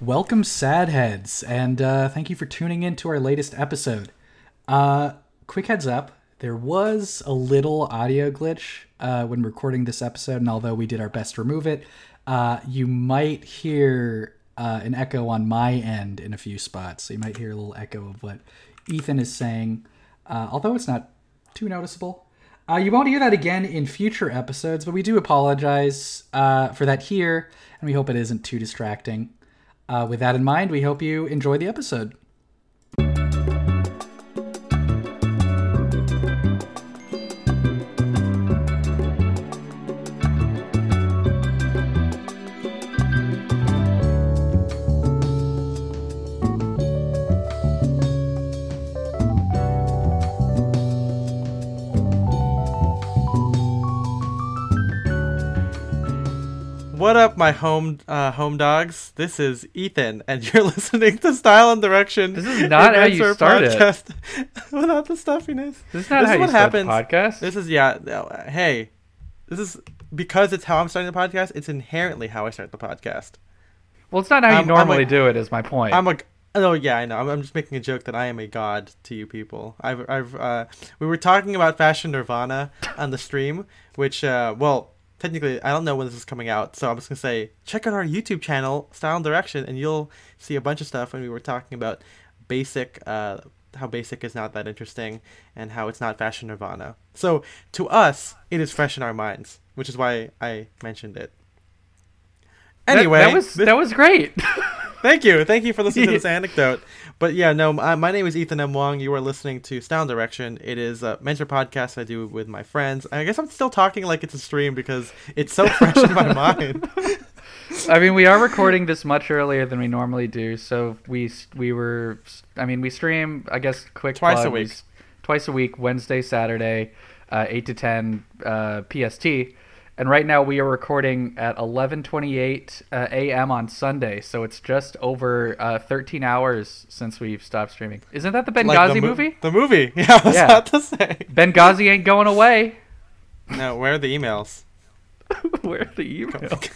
Welcome, sad heads, and uh, thank you for tuning in to our latest episode. Uh, quick heads up there was a little audio glitch uh, when recording this episode, and although we did our best to remove it, uh, you might hear uh, an echo on my end in a few spots. So you might hear a little echo of what Ethan is saying, uh, although it's not too noticeable. Uh, you won't hear that again in future episodes, but we do apologize uh, for that here, and we hope it isn't too distracting. Uh, with that in mind, we hope you enjoy the episode. What up, my home uh, home dogs? This is Ethan, and you're listening to Style and Direction. This is not how you start it. podcast without the stuffiness. This is not This how is you what start happens. podcast. This is yeah. uh, Hey, this is because it's how I'm starting the podcast. It's inherently how I start the podcast. well, it's not how you I'm- I'm normally a- do it. Is my point. I'm a oh yeah, I know. I'm, I'm just making a joke that I am a god to you people. I've I've uh, we were talking about Fashion Nirvana on the stream, which uh, well technically I don't know when this is coming out, so I'm just gonna say check out our YouTube channel, Style and Direction, and you'll see a bunch of stuff. when we were talking about basic. Uh, how basic is not that interesting, and how it's not fashion nirvana. So to us, it is fresh in our minds, which is why I mentioned it. Anyway, that, was that was great. Thank you. Thank you for listening to this anecdote. But yeah, no, my, my name is Ethan M. Wong. You are listening to Style and Direction. It is a mentor podcast I do with my friends. I guess I'm still talking like it's a stream because it's so fresh in my mind. I mean, we are recording this much earlier than we normally do, so we we were. I mean, we stream. I guess quick Twice a plug, week. twice a week, Wednesday, Saturday, uh, eight to ten uh, PST. And right now we are recording at 11:28 uh, a.m. on Sunday, so it's just over uh, 13 hours since we've stopped streaming. Isn't that the Benghazi Like the mo- movie? The movie. Yeah, I was Yeah. about to say. Benghazi ain't going away. No, where are the emails? Where are the emails?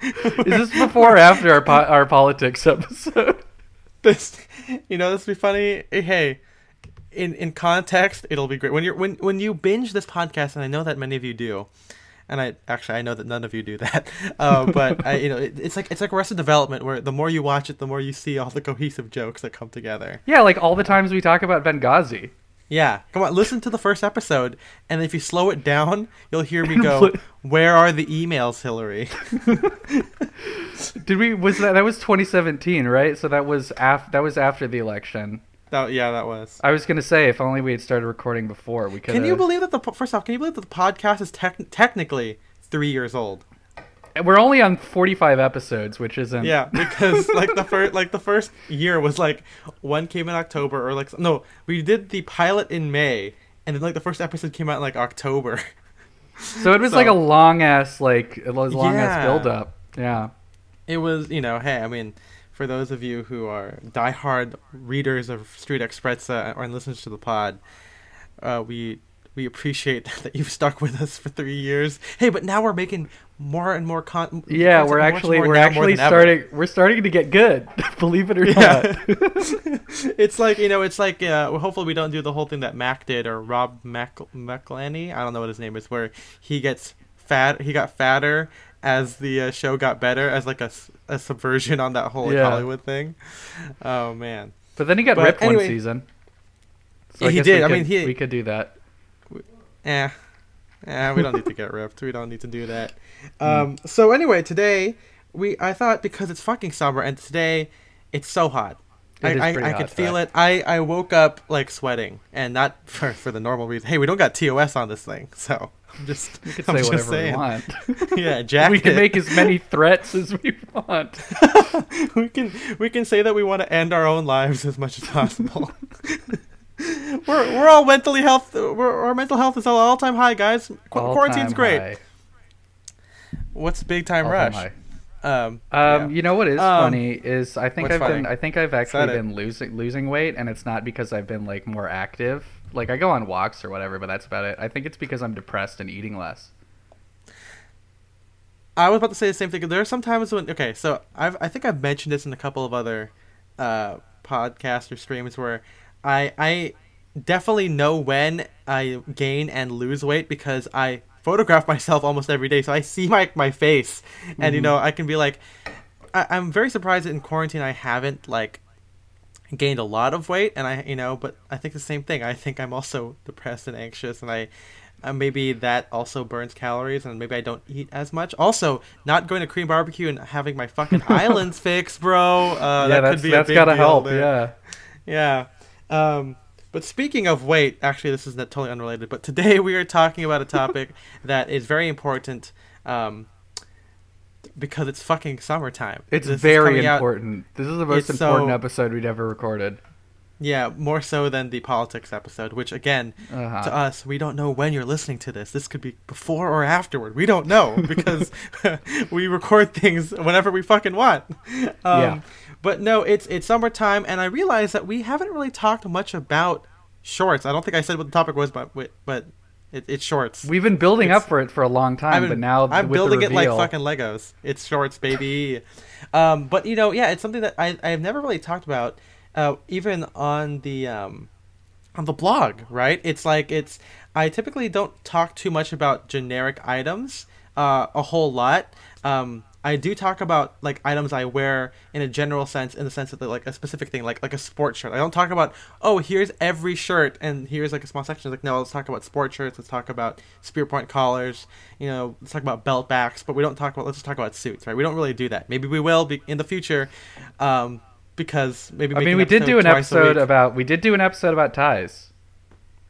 Is this before or after our po- our politics episode? this, you know, this would be funny. Hey, in in context, it'll be great when you're when when you binge this podcast, and I know that many of you do. And I actually I know that none of you do that, uh, but I, you know it, it's like it's like Arrested Development, where the more you watch it, the more you see all the cohesive jokes that come together. Yeah, like all the times we talk about Benghazi. Yeah, come on, listen to the first episode, and if you slow it down, you'll hear me go, "Where are the emails, Hillary?" Did we was that that was 2017, right? So that was af- that was after the election. That, yeah, that was. I was gonna say if only we had started recording before, we could. Can you believe that the first off? Can you believe that the podcast is tec- technically three years old? We're only on 45 episodes, which isn't. Yeah, because like the first like the first year was like one came in October or like no, we did the pilot in May and then like the first episode came out in like October. So it was So- like a long ass like a long Yeah. ass build up. Yeah. It was, you know, hey, I mean, for those of you who are diehard readers of Street x Sprezza uh, or listeners to the pod, uh, we we appreciate that you've stuck with us for three years. Hey, but now we're making more and more con. Yeah, we're actually we're actually than ever. starting we're starting to get good. Believe it or Yeah. not. it's like you know, it's like uh, hopefully we don't do the whole thing that Mac did or Rob Mac McElhenney. I don't know what his name is, where he gets fat. He got fatter as the uh, show got better, as like a, a subversion on that whole like, Yeah. Hollywood thing. Oh man, But then he got But ripped anyway- one season. Yeah, he did. we I mean, he- we could do that. eh, eh, we don't need to get ripped. We don't need to do that. Um, so anyway, today we I thought because it's fucking summer and today it's so hot. I, I, I could feel it. I, I woke up like sweating, and not for, for the normal reason. Hey, we don't got TOS on this thing, so I'm just We could I'm say whatever saying. we want. Yeah, Jack. we can make as many threats as we want. we can we can say that we want to end our own lives as much as possible. we're we're all mentally health. We're, our mental health is at all time high, guys. Qu- quarantine's great. high. What's big time All-time rush? high. Um, Um, yeah. you know what is Um, funny is I think I've been? I think I've actually been losing losing weight, and it's not because I've been like more active. Like I go on walks or whatever, but that's about it. I think it's because I'm depressed and eating less. I was about to say the same thing. There are some times when okay, so I've I think I've mentioned this in a couple of other uh, podcasts or streams where I I definitely know when I gain and lose weight because I photograph myself almost every day, so I see my my face, and mm-hmm. you know I can be like, I, I'm very surprised that in quarantine I haven't like gained a lot of weight, and I you know, but I think the same thing. I think I'm also depressed and anxious, and I uh, maybe that also burns calories and maybe I don't eat as much. Also, not going to Korean barbecue and having my fucking islands fixed, bro. Uh, yeah, that could be that's gotta help. There. Yeah, yeah. Um, but speaking of weight, actually, this is not totally unrelated. But today we are talking about a topic that is very important. Um, because it's fucking summertime. It's this very important. Out. This is the most important so, episode we've ever recorded. Yeah, more so than the politics episode, which again, uh-huh. to us, we don't know when you're listening to this. This could be before or afterward. We don't know because we record things whenever we fucking want. Um, yeah. But no, it's it's summertime, and I realize that we haven't really talked much about shorts. I don't think I said what the topic was, but but it, it's shorts. We've been building it's, up for it for a long time, been, but now I'm building it like fucking Legos. It's shorts, baby. um, but you know, yeah, it's something that I I've never really talked about uh, even on the um, on the blog, right? It's like it's I typically don't talk too much about generic items uh, a whole lot. Um, I do talk about like items I wear in a general sense, in the sense of like a specific thing, like like a sports shirt. I don't talk about oh here's every shirt and here's like a small section. It's like no, let's talk about sports shirts. Let's talk about spear point collars. You know, let's talk about belt backs. But we don't talk about let's just talk about suits, right? We don't really do that. Maybe we will be in the future. Um, because maybe. I mean, we did do an episode about we did do an episode about ties.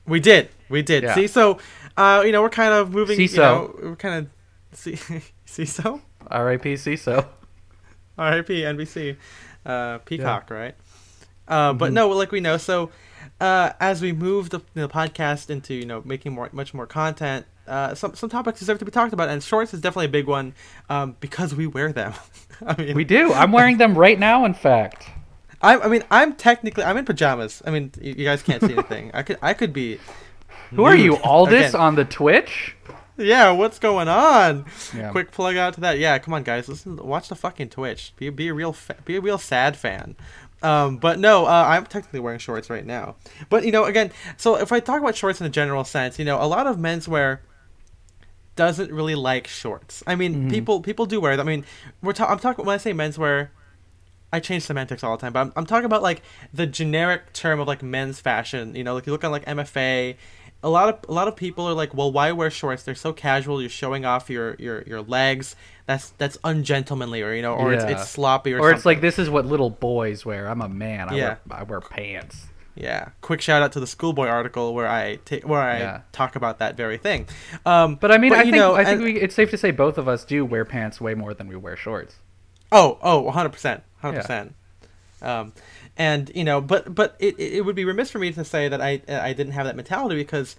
We did, we did. Yeah. See, so uh, you know, we're kind of moving. Seeso. You know, we're kind of see, Seeso. R.I.P. Seeso. R.I.P. NBC, uh, Peacock, yeah. right? Uh, mm-hmm. But no, like we know, so uh, as we move the, the podcast into you know making more much more content, uh, some some topics deserve to be talked about, and shorts is definitely a big one um, because we wear them. I mean, we do. I'm wearing them right now. In fact, I, I mean, I'm technically I'm in pajamas. I mean, you, you guys can't see anything. I could I could be. Who are you, Aldous, on the Twitch? Yeah, what's going on? Yeah. Quick plug out to that. Yeah, come on, guys, listen, watch the fucking Twitch. Be be a real fa- be a real sad fan. Um, but no, uh, I'm technically wearing shorts right now. But you know, again, so if I talk about shorts in a general sense, you know, a lot of menswear doesn't really like shorts. I mean, mm-hmm. people people do wear them. I mean, we're ta- I'm talking when I say menswear, I change semantics all the time, but I'm, I'm talking about like the generic term of like men's fashion. You know, like you look on like MFA, a lot of a lot of people are like, well, why wear shorts? They're so casual. You're showing off your your your legs. That's that's ungentlemanly, or you know, or yeah. it's, it's sloppy, or, or it's like this is what little boys wear. I'm a man. I yeah. wear I wear pants. Yeah. Quick shout out to the schoolboy article where I take where I yeah. talk about that very thing. Um, but I mean, but, I think know, I think we, it's safe to say both of us do wear pants way more than we wear shorts. Oh, oh, 100 percent hundred percent. Um, and you know, but but it, it would be remiss for me to say that I I didn't have that mentality because,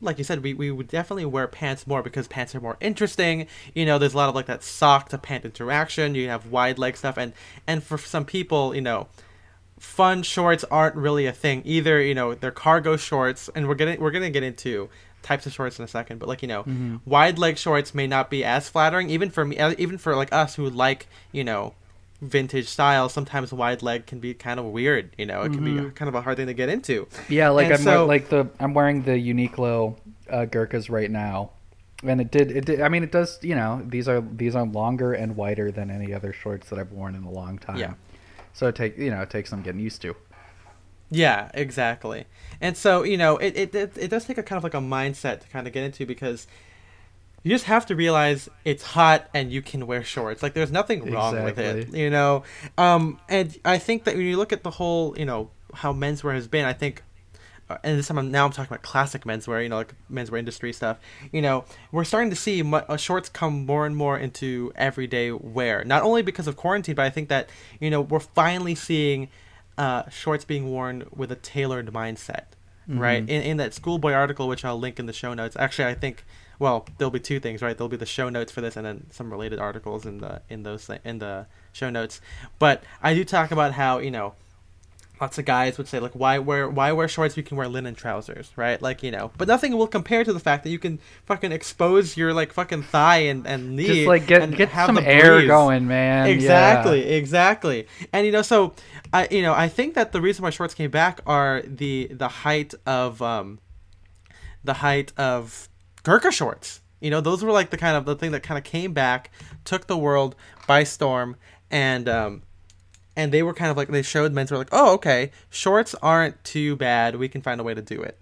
like you said, we, we would definitely wear pants more because pants are more interesting. You know, there's a lot of like that sock to pant interaction. You have wide leg stuff, and and for some people, you know, fun shorts aren't really a thing either. You know, they're cargo shorts, and we're getting we're gonna get into types of shorts in a second but like you know mm-hmm. wide leg shorts may not be as flattering even for me even for like us who like you know vintage style, sometimes wide leg can be kind of weird. You know, it can mm-hmm. be kind of a hard thing to get into. Yeah, like and I'm so, like the I'm wearing the Uniqlo uh, Gurkhas right now, and it did it did. I mean, it does. You know, these are these are longer and wider than any other shorts that I've worn in a long time. Yeah. So it take you know it takes some getting used to. Yeah, exactly. And so you know it, it it it does take a kind of like a mindset to kind of get into because you just have to realize it's hot and you can wear shorts. Like there's nothing wrong exactly. with it, you know. Um, and I think that when you look at the whole, you know, how menswear has been, I think, uh, and this time I'm, now I'm talking about classic menswear, you know, like menswear industry stuff. You know, we're starting to see mu- uh, shorts come more and more into everyday wear. Not only because of quarantine, but I think that you know we're finally seeing uh, shorts being worn with a tailored mindset. Mm-hmm. Right in, in that schoolboy article, which I'll link in the show notes. Actually, I think well, there'll be two things, right? There'll be the show notes for this, and then some related articles in the in those in the show notes. But I do talk about how you know lots of guys would say like why wear why wear shorts you can wear linen trousers right like you know but nothing will compare to the fact that you can fucking expose your like fucking thigh and and knee Just like get and get some air going, man. exactly Yeah. exactly and you know so i you know i think that the reason why shorts came back are the the height of um the height of Gurkha shorts. You know, those were like the kind of the thing that kind of came back, took the world by storm, and um, and they were kind of like they showed men's were like, oh, okay, shorts aren't too bad. We can find a way to do it,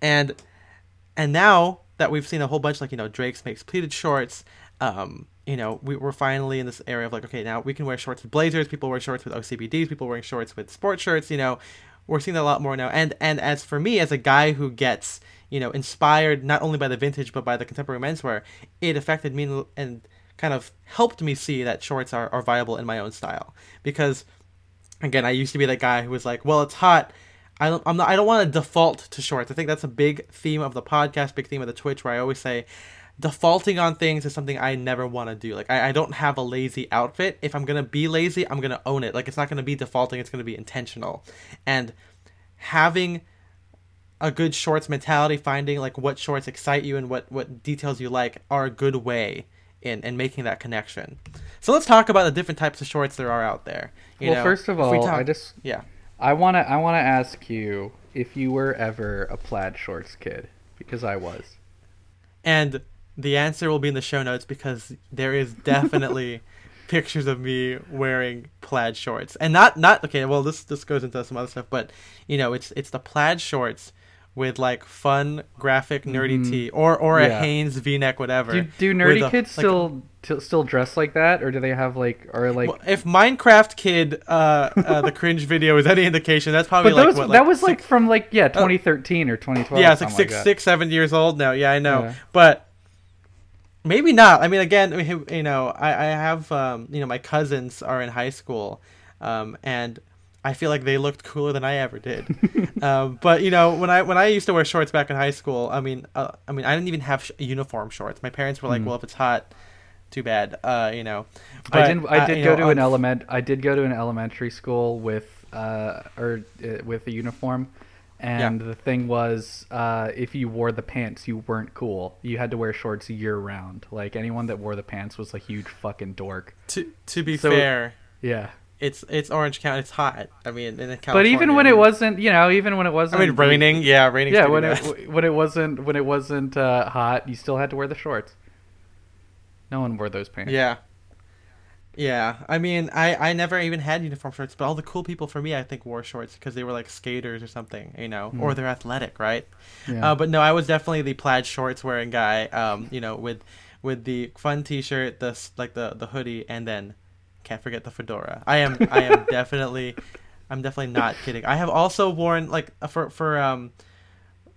and and now that we've seen a whole bunch like you know Drake's makes pleated shorts. Um, you know, we, we're finally in this area of like, okay, now we can wear shorts with blazers. People wear shorts with OCBDs. People wearing shorts with sports shirts. You know, we're seeing that a lot more now. And and as for me, as a guy who gets you know inspired not only by the vintage but by the contemporary menswear, it affected me and kind of helped me see that shorts are, are viable in my own style because again i used to be that guy who was like well it's hot I don't, I'm not, I don't want to default to shorts. I think that's a big theme of the podcast, big theme of the Twitch, where I always say defaulting on things is something I never want to do. Like, I, I don't have a lazy outfit. If I'm to be lazy, I'm to own it. Like, it's not to be defaulting, it's to be intentional. And having a good shorts mentality, finding like what shorts excite you and what, what details you like are a good way in, in making that connection. So let's talk about the different types of shorts there are out there. You well, know, first of all, talk- I just yeah. I wanna I wanna ask you if you were ever a plaid shorts kid because I was. And the answer will be in the show notes because there is definitely pictures of me wearing plaid shorts. And not not okay, well this this goes into some other stuff, but you know, it's it's the plaid shorts with like fun graphic nerdy Mhm. tee or or a Yeah. Hanes V-neck whatever. Do, do nerdy a- kids like still t- still dress like that, or do they have like or like? Well, if Minecraft Kid, uh, uh, the cringe video is any indication, that's probably but like those what, that was six- like from like yeah 2013 or 2012. yeah, it's like something six, that. six, seven years old now. Yeah, I know, Yeah. but maybe not. I mean, again, you know, I, I have, um, you know, my cousins are in high school, um, and I feel like they looked cooler than I ever did. um, but you know, when I when I used to wear shorts back in high school, I mean, uh, I mean, I didn't even have sh- uniform shorts. My parents were like, Mm. "Well, if it's hot, too bad." Uh, you know, I But, did. I uh, did you go know, to an element. I did go to an elementary school with uh or uh, with a uniform, and the thing was, uh, if you wore the pants, you weren't cool. You had to wear shorts year round. Like anyone that wore the pants was a huge fucking dork. To to be So- fair, Yeah. It's it's Orange County. It's hot. I mean, in California. But even when I it wasn't, you know, even when it wasn't, mean, raining. Yeah, raining. Yeah, when it when it wasn't when it wasn't uh, hot, you still had to wear the shorts. No one wore those pants. Yeah. Yeah, I mean, I, I never even had uniform shorts, but all the cool people for me, I think, wore shorts because they were like skaters or something, you know, or Mm. they're athletic, right? Yeah. Uh, but no, I was definitely the plaid shorts wearing guy, um, you know, with with the fun T-shirt, the like the the hoodie, and then can't forget the fedora. I am I am definitely, I'm definitely not kidding. I have also worn like uh, for for um,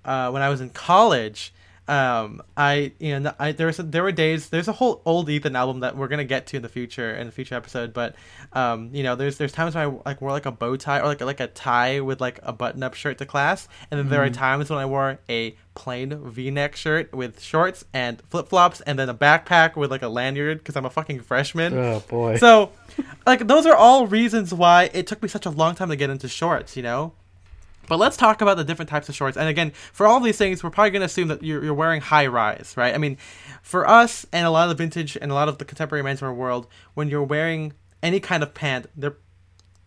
uh, when I was in college. Um, I you know I there was there were days there's a whole old Ethan album that we're gonna get to in the future in the future episode, but um, you know there's there's times when I like wore like a bow tie or like like a tie with like a button up shirt to class, and then there are Mhm. times when I wore a plain V-neck shirt with shorts and flip flops, and then a backpack with like a lanyard because I'm a fucking freshman. Oh boy. So, like, those are all reasons why it took me such a long time to get into shorts, you know? But let's talk about the different types of shorts. And again, for all these things, we're probably going to assume that you're, you're wearing high rise, right? I mean, for us and a lot of the vintage and a lot of the contemporary menswear world, when you're wearing any kind of pant, they're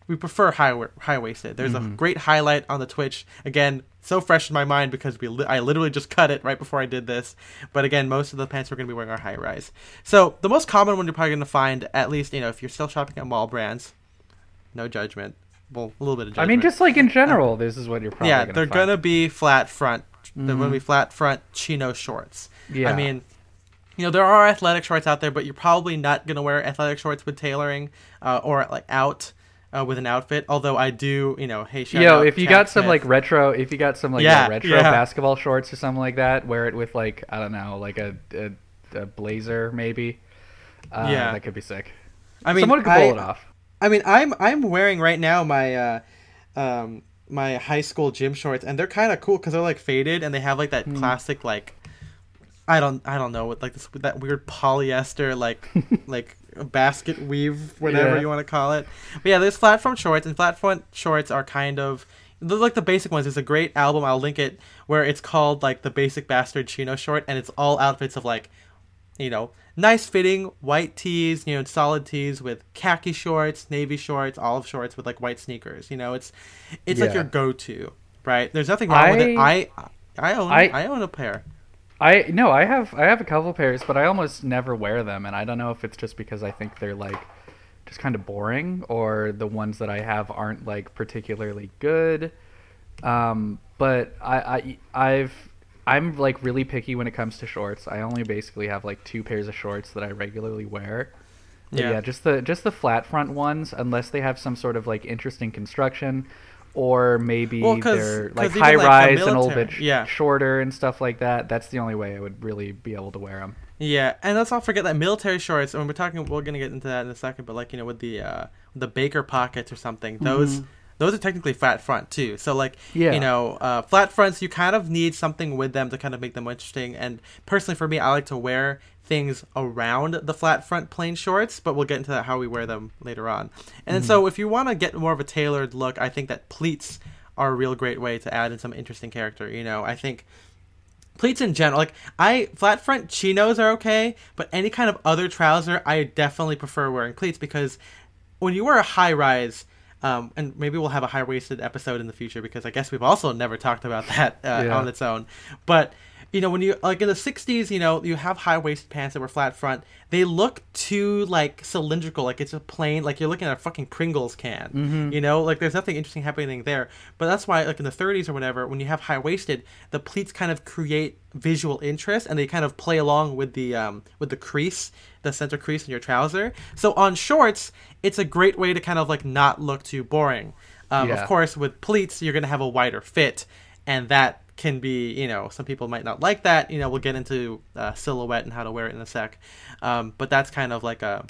we prefer high high waisted. There's a Mhm. great highlight on the Twitch. Again, so fresh in my mind because we li- I literally just cut it right before I did this. But again, most of the pants we're going to be wearing are high rise. So the most common one you're probably going to find, at least you know, if you're still shopping at mall brands, no judgment. Well, a little bit of I mean, just like in general, this is what you're probably yeah, gonna they're find. gonna be flat front. They're gonna be flat front chino shorts. Yeah. I mean, you know, there are athletic shorts out there, but you're probably not gonna wear athletic shorts with tailoring uh, or like out uh, with an outfit. Although I do, you know, hey, shout Yo, out if you got some Smith. like retro, if you got some like Yeah, retro yeah. basketball shorts or something like that, wear it with like I don't know, like a a, a blazer maybe. Uh, Yeah. that could be sick. I mean, someone could I, pull it off. I mean, I'm I'm wearing right now my uh, um, my high school gym shorts, and they're kind of cool because they're like faded and they have like that Hmm. classic like I don't I don't know with like this that weird polyester like like basket weave, whatever Yeah. you want to call it. But yeah, there's flat front shorts, and flat front shorts are kind of like the basic ones. There's a great album, I'll link it, where it's called like the Basic Bastard Chino short, and it's all outfits of like, you know, nice fitting white tees, you know, solid tees with khaki shorts, navy shorts, olive shorts with like white sneakers. You know, it's it's like your go-to, right? There's nothing wrong with it. I I own I- I own a pair. I no, I have I have a couple pairs, but I almost never wear them, and I don't know if it's just because I think they're like just kind of boring, or the ones that I have aren't like particularly good. Um, but I, I I've I'm like really picky when it comes to shorts. I only basically have like two pairs of shorts that I regularly wear. Yeah. yeah, just the just the flat front ones, unless they have some sort of like interesting construction, or maybe Well, 'cause- they're like high like, rise and a little bit sh- yeah. shorter and stuff like that. That's the only way I would really be able to wear them. Yeah, and let's not forget that military shorts. And we're talking, we're gonna get into that in a second. But like you know, with the uh, the Baker pockets or something, those those are technically flat front too. So like Yeah. you know, uh, flat fronts, you kind of need something with them to kind of make them interesting. And personally, for me, I like to wear things around the flat front plain shorts. But we'll get into that how we wear them later on. And then so if you want to get more of a tailored look, I think that pleats are a real great way to add in some interesting character. You know, I think pleats in general like i flat front chinos are okay but any kind of other trouser i definitely prefer wearing pleats because when you wear a high rise um, and maybe we'll have a high waisted episode in the future because i guess we've also never talked about that uh, Yeah. on its own but you know when you like in the 60s you know you have high waisted pants that were flat front. They look too like cylindrical like it's a plain like you're looking at a fucking pringles can you know? Like there's nothing interesting happening there. But that's why like in the 30s or whatever when you have high waisted the pleats kind of create visual interest and they kind of play along with the um with the crease the center crease in your trouser. So on shorts it's a great way to kind of like not look too boring. Um, Yeah. of course with pleats you're gonna have a wider fit and that can be you know some people might not like that you know we'll get into uh, silhouette and how to wear it in a sec. Um, but that's kind of like a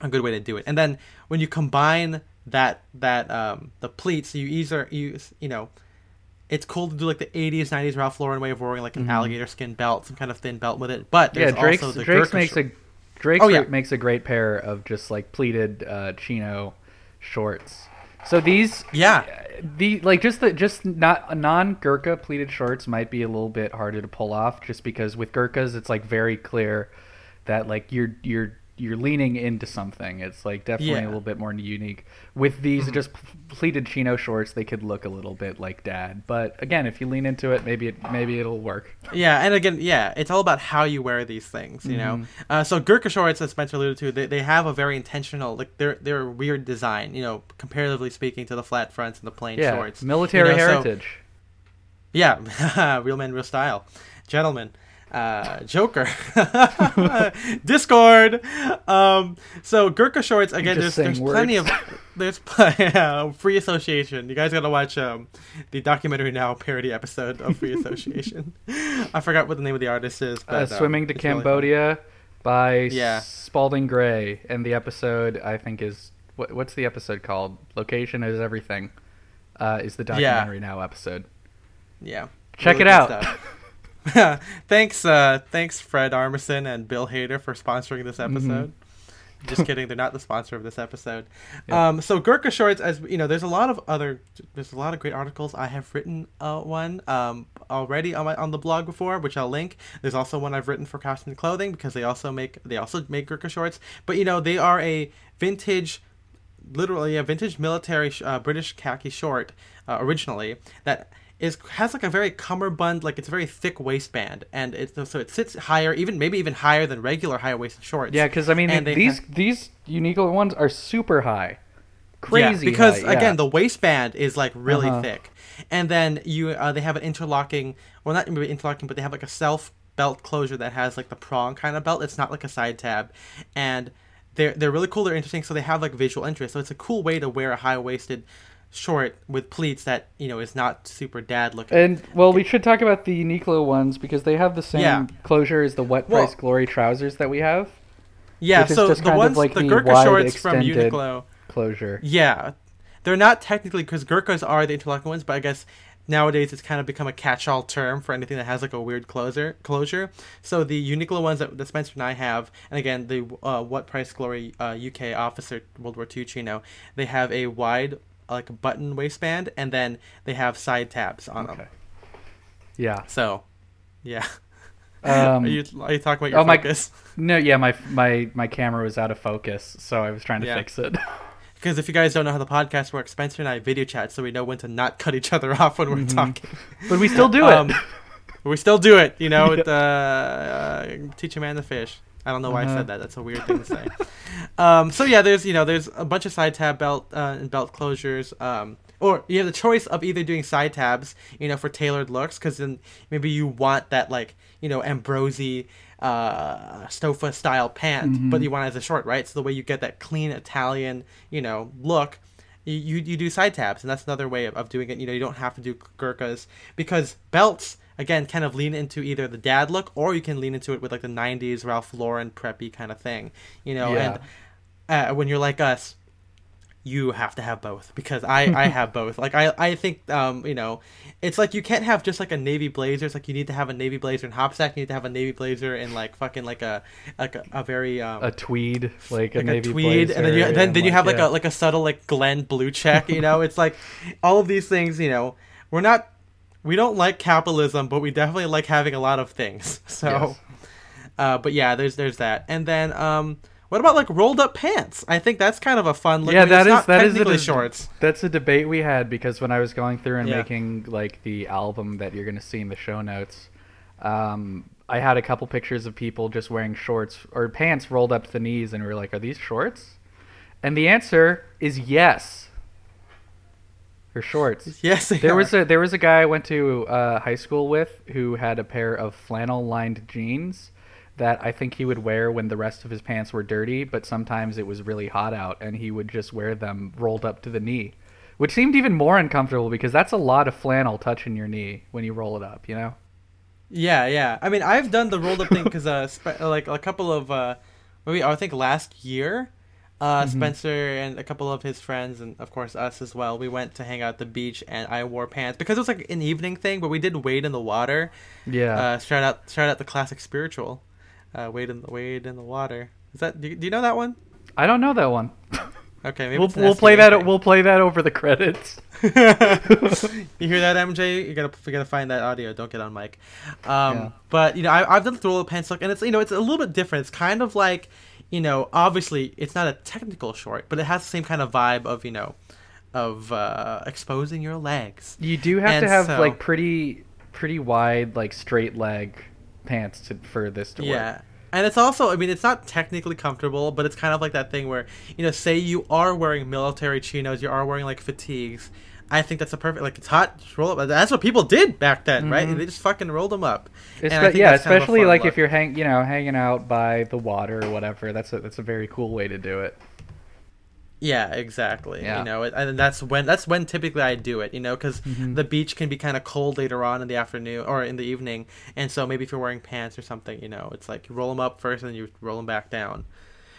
a good way to do it. And then when you combine that that um, the pleats you either use you know it's cool to do like the 80s 90s ralph lauren way of wearing like an alligator skin belt some kind of thin belt with it. But Yeah, there's Drake's also the Drake's makes a Drake's Oh, yeah. makes a great pair of just like pleated uh, chino shorts. So these yeah. the like just the just not non Gurkha pleated shorts might be a little bit harder to pull off just because with Gurkhas it's like very clear that like you're you're you're leaning into something. It's like definitely Yeah. Mm-hmm. a little bit more unique. With these just pleated chino shorts, they could look a little bit like dad. But again, if you lean into it, maybe it maybe it'll work. Yeah, and again, yeah, it's all about how you wear these things, you know. Mm-hmm. Uh, so Gurkha shorts, as Spencer alluded to, they, they have a very intentional, like they're they're a weird design, you know, comparatively speaking to the flat fronts and the plain Yeah, shorts. military You know, so- heritage. yeah, real men, real style, gentlemen. Uh, Joker, Discord. Um, so Gurkha shorts again. There's, there's plenty of there's pl- yeah, free association. You guys gotta watch um, the documentary now parody episode of Free Association. I forgot what the name of the artist is. But, uh, um, Swimming to it's really. Cambodia by Yeah. Spalding Gray, and the episode I think is what, what's the episode called? Location is everything. Uh, is the documentary now episode? Yeah. Check Really it out. thanks, uh, thanks, Fred Armisen and Bill Hader for sponsoring this Mm-hmm. episode. Just kidding, they're not the sponsor of this episode. Yeah. Um, so Gurkha shorts, as you know, there's a lot of other, there's a lot of great articles. I have written uh, one um, already on my on the blog before, which I'll link. There's also one I've written for Costume Clothing because they also make they also make Gurkha shorts. But you know, they are a vintage literally a vintage military uh, British khaki short uh, originally that is has like a very cummerbund like it's a very thick waistband and it's so it sits higher even maybe even higher than regular high waisted shorts. Yeah, because I mean And these these Uniqlo ones are super high, crazy. Yeah, because high, yeah. again the waistband is like really Uh-huh. thick, and then you uh, they have an interlocking well not interlocking but they have like a self belt closure that has like the prong kind of belt. It's not like a side tab, and they're they're really cool. They're interesting, so they have like visual interest. So it's a cool way to wear a high waisted short with pleats that you know is not super dad looking. And well, we should talk about the Uniqlo ones because they have the same Yeah. closure as the wet Well- price glory trousers that we have. yeah, so the ones like the the Gurkha shorts from Uniqlo. Closure. Yeah, they're not technically because Gurkhas are the interlocking ones, but I guess nowadays it's kind of become a catch-all term for anything that has like a weird closure. Closure. So the Uniqlo ones that, that Spencer and I have, and again the uh, What Price Glory uh, UK Officer World War II chino, they have a wide like a button waistband, and then they have side tabs on them. Yeah. So, yeah. Um, are you are you talking about your oh, my- focus? No, yeah, my my my camera was out of focus, so I was trying to Yeah. fix it. Because if you guys don't know how the podcast works, Spencer and I video chat, so we know when to not cut each other off when we're Mm-hmm. talking. but we still do it. Um, we still do it, you know. With, uh, uh, teach a man to fish. I don't know why I Uh-huh. said that. That's a weird thing to say. um, so yeah, there's you know there's a bunch of side tab belt uh, and belt closures. Um, or you have the choice of either doing side tabs, you know, for tailored looks, because then maybe you want that like you know Ambrosi uh, Stofa style pant, but you want it as a short, right? So the way you get that clean Italian, you know, look, you, you, you do side tabs, and that's another way of, of doing it. You know, you don't have to do gurkhas because belts again kind of lean into either the dad look or you can lean into it with like the 90s Ralph Lauren preppy kind of thing. You know, Yeah. and uh, when you're like us, you have to have both because I I have both. Like I I think um you know, it's like you can't have just like a navy blazer. It's like you need to have a navy blazer in hopsack. You need to have a navy blazer in like fucking like a like a, a very um a tweed, like a like navy a tweed, and then you then, then you have like yeah. a like a subtle like Glen blue check. You know, it's like all of these things. You know, we're not we don't like capitalism, but we definitely like having a lot of things. So, Yes. uh, but yeah, there's there's that, and then um. What about like rolled up pants? I think that's kind of a fun look. Yeah, I mean, that is that is a shorts. That's a debate we had because when I was going through and Yeah. making like the album that you're gonna see in the show notes, um, I had a couple pictures of people just wearing shorts or pants rolled up to the knees, and we were like, "Are these shorts?" And the answer is yes. They're shorts. Yes, they There are. was a there was a guy I went to uh, high school with who had a pair of flannel lined jeans that I think he would wear when the rest of his pants were dirty, but sometimes it was really hot out and he would just wear them rolled up to the knee, which seemed even more uncomfortable because that's a lot of flannel touching your knee when you roll it up, you know? Yeah, yeah. I mean, I've done the rolled up thing because, uh, spe- like a couple of, uh, maybe I think last year, uh, Spencer and a couple of his friends, and of course us as well, we went to hang out at the beach, and I wore pants because it was like an evening thing, but we did wade in the water. Yeah. Uh, shout out, shout out the classic spiritual, uh, wade in the wade in the water. Is that do you, do you know that one? I don't know that one. Okay, maybe we'll we'll play that thing. we'll play that over the credits. you hear that, MJ? You gotta you gotta find that audio. Don't get on mic. Um, Yeah. But you know, I, I've done the roll up pants look, and it's you know, it's a little bit different. It's kind of like, you know, obviously it's not a technical short, but it has the same kind of vibe of you know, of uh, exposing your legs. You do have And to have so- like pretty pretty wide like straight leg pants to, for this to work. Yeah. And it's also, I mean, it's not technically comfortable, but it's kind of like that thing where, you know, say you are wearing military chinos, you are wearing like fatigues. I think that's a perfect, like, it's hot, just roll up. That's what people did back then, right? They just fucking rolled them up. Espe- yeah, that's kind of a especially like look. if you're hang, you know, hanging out by the water or whatever. That's a that's a very cool way to do it. Yeah, exactly. Yeah. You know, and that's when that's when typically I do it. You know, because Mm-hmm. the beach can be kind of cold later on in the afternoon or in the evening, and so maybe if you're wearing pants or something, you know, it's like you roll them up first and then you roll them back down.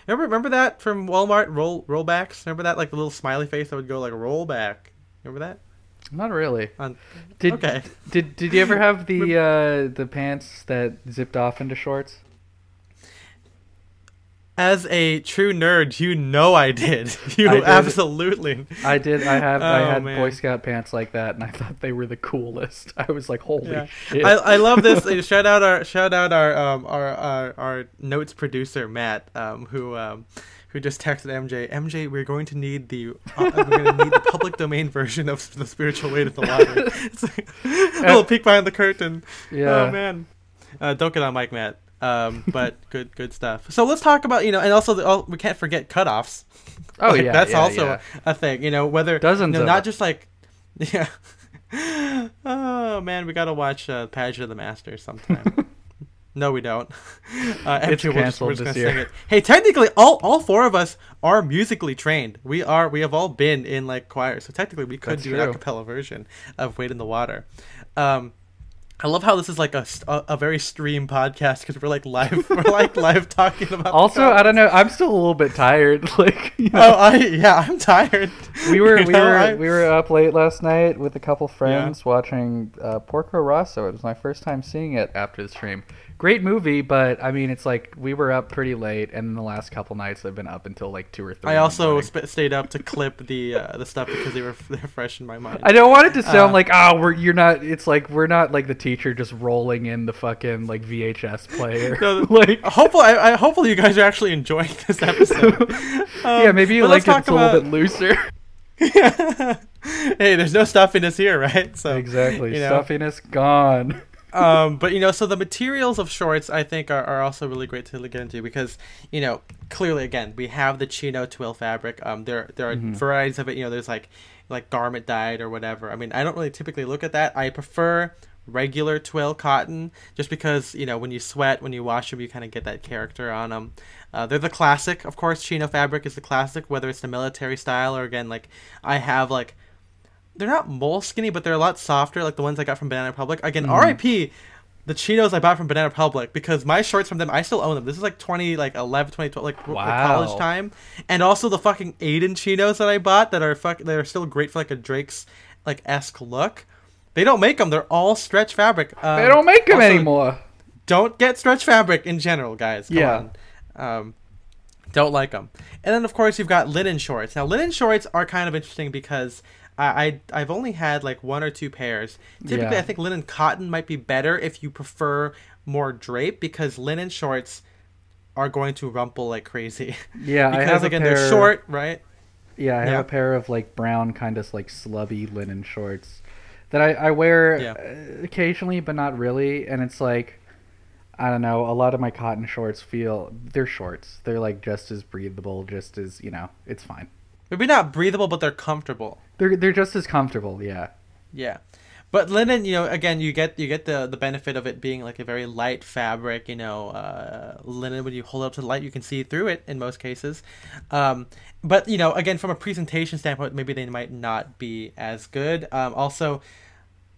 Remember, remember that from Walmart roll rollbacks. Remember that like the little smiley face that would go like roll back. Remember that? Not really. On, Did okay. did did you ever have the uh, the pants that zipped off into shorts? As a true nerd, you know I did. You I did. absolutely. I did. I have. I Oh, had man. Boy Scout pants like that, and I thought they were the coolest. I was like, holy Yeah. shit! I, I love this. Uh, shout out our shout out our um our our, our notes producer Matt um who um who just texted MJ MJ we're going to need the uh, we're going to need the public domain version of the spiritual weight of the water. It's like, a little peek behind the curtain. yeah. Oh man. Uh, don't get on mic Matt. Um, but good good stuff. So let's talk about you know and also the, oh, we can't forget cutoffs. Oh Like, yeah. that's yeah, also yeah. a thing. You know whether Dozens you know, not them. just like yeah. Oh man, we gotta watch uh, Pageant of the Masters sometime. No, we don't. Uh, It's MJ, we're just- canceled we're just this year. Hey, technically, all all four of us are musically trained. We are. We have all been in like choir, so technically, we could That's do an true. a cappella version of "Wade in the Water." Um, I love how this is like a, a, a very stream podcast because we're like live we're like live talking about. Also, I don't know. I'm still a little bit tired. Like, you know, Oh, I yeah, I'm tired. we were You we know, were I- we were up late last night with a couple friends watching uh, Porco Rosso. It was my first time seeing it after the stream. Great movie, but I mean, it's like we were up pretty late, and the last couple nights I've been up until like two or three. I also sp- stayed up to clip the uh, the stuff because they were they're fresh in my mind. I don't want it to sound Uh, like oh we're you're not. It's like we're not like the teacher just rolling in the fucking like VHS player. No, like hopefully, I, I hopefully you guys are actually enjoying this episode. yeah, maybe you Um, like it. It's a little bit looser. hey, there's no stuffiness here, right? So exactly. you know. Stuffiness gone. Um, but you know, so the materials of shorts I think are, are also really great to get into because you know clearly again we have the chino twill fabric. Um, there there are varieties of it. You know, there's like like garment dyed or whatever. I mean, I don't really typically look at that. I prefer regular twill cotton just because you know when you sweat when you wash them you kind of get that character on them uh, they're the classic of course chino fabric is the classic whether it's the military style or again like i have like they're not mole skinny, but they're a lot softer, like the ones I got from Banana Republic. Again, R.I.P. the chinos I bought from Banana Republic because my shorts from them I still own them. This is like 20 like 11 2012 like Wow. college time. And also the fucking Aiden chinos that I bought that are fuck that are still great for like a Drake's like esque look. They don't make them. They're all stretch fabric. Um, they don't make them also, anymore. Don't get stretch fabric in general, guys. Come Yeah. on. Um, don't like them. And then of course you've got linen shorts. Now linen shorts are kind of interesting because I, I I've only had like one or two pairs. Typically, Yeah. I think linen cotton might be better if you prefer more drape because linen shorts are going to rumple like crazy. Yeah, I because have a again pair, they're short, right? Yeah, I have Yeah. a pair of like brown, kind of like slubby linen shorts that I, I wear Yeah. uh, occasionally, but not really. And it's like, I don't know. A lot of my cotton shorts feel they're shorts. They're like just as breathable, just as you know. It's fine. Maybe not breathable, but they're comfortable. They're they're just as comfortable. Yeah. Yeah. But linen, you know, again, you get you get the the benefit of it being like a very light fabric. You know, uh, linen when you hold it up to the light, you can see through it in most cases. Um, but you know, again, from a presentation standpoint, maybe they might not be as good. Um, also,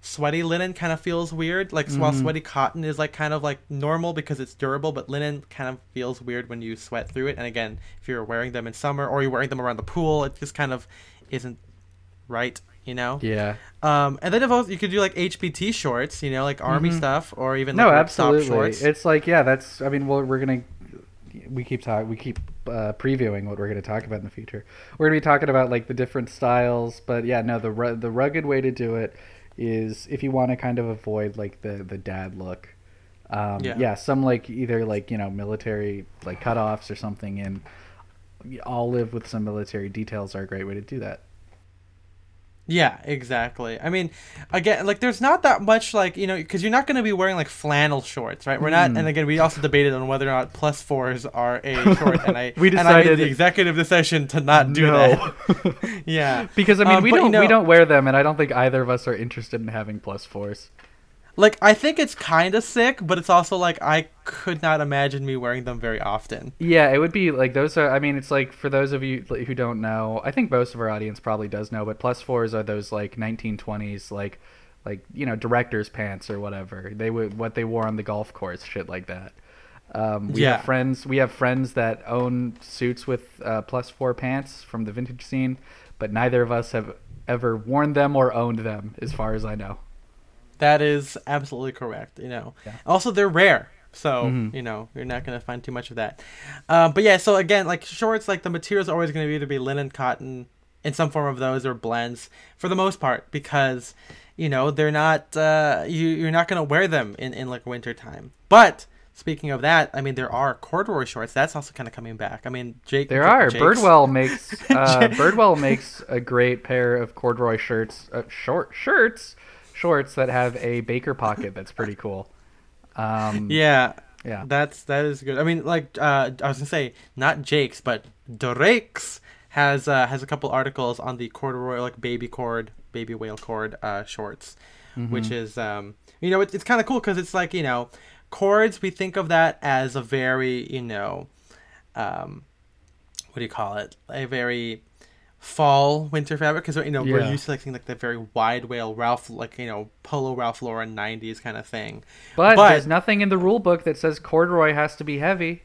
sweaty linen kind of feels weird. Like while sweaty cotton is like kind of like normal because it's durable, but linen kind of feels weird when you sweat through it. And again, if you're wearing them in summer or you're wearing them around the pool, it just kind of isn't right. You know. Yeah. Um, and then if also, you could do like HBT shorts, you know, like army stuff, or even like no, absolutely. shorts. It's like yeah, that's. I mean, well, we're gonna we keep talk we keep uh, previewing what we're gonna talk about in the future. We're gonna be talking about like the different styles, but yeah, no, the ru- the rugged way to do it is if you want to kind of avoid like the the dad look. Um, Yeah. yeah. some like either like you know military like cutoffs or something, and olive with some military details are a great way to do that. Yeah, exactly. I mean, again, like there's not that much like you know because you're not going to be wearing like flannel shorts, right? We're not, Mm. and again, we also debated on whether or not plus fours are a short, and I We and I made decided- the executive decision to not do No. that. yeah, Because I mean, Um, we don't we know- don't wear them, and I don't think either of us are interested in having plus fours. Like I think it's kind of sick, but it's also like I could not imagine me wearing them very often. Yeah, it would be like those are. I mean, it's like for those of you who don't know, I think most of our audience probably does know, but plus fours are those like 1920s like like you know director's pants or whatever. They would what they wore on the golf course, shit like that. Um, we Yeah. have friends. We have friends that own suits with uh, plus four pants from the vintage scene, but neither of us have ever worn them or owned them, as far as I know. That is absolutely correct. You know, Yeah. also they're rare, so Mhm. you know you're not gonna find too much of that. Um, but yeah, so again, like shorts, like the materials always gonna be either be linen, cotton, in some form of those, or blends for the most part, because you know they're not uh, you you're not gonna wear them in in like winter time. But speaking of that, I mean there are corduroy shorts. That's also kind of coming back. I mean, Jake. There are. Jake's- Birdwell makes uh, Birdwell makes a great pair of corduroy shirts, uh, short shirts, shorts that have a baker pocket. That's pretty cool. Um, Yeah, yeah. That's that is good. I mean, like uh, I was gonna say not Jake's, but Drake's has uh, has a couple articles on the corduroy like baby cord, baby wale cord uh, shorts, which is um, you know it's it's kind of cool because it's like you know cords we think of that as a very you know um, what do you call it a very fall winter fabric because you know we're used to like seeing like the very wide wale Ralph like you know polo Ralph Lauren '90s kind of thing. But, But- there's nothing in the rule book that says corduroy has to be heavy.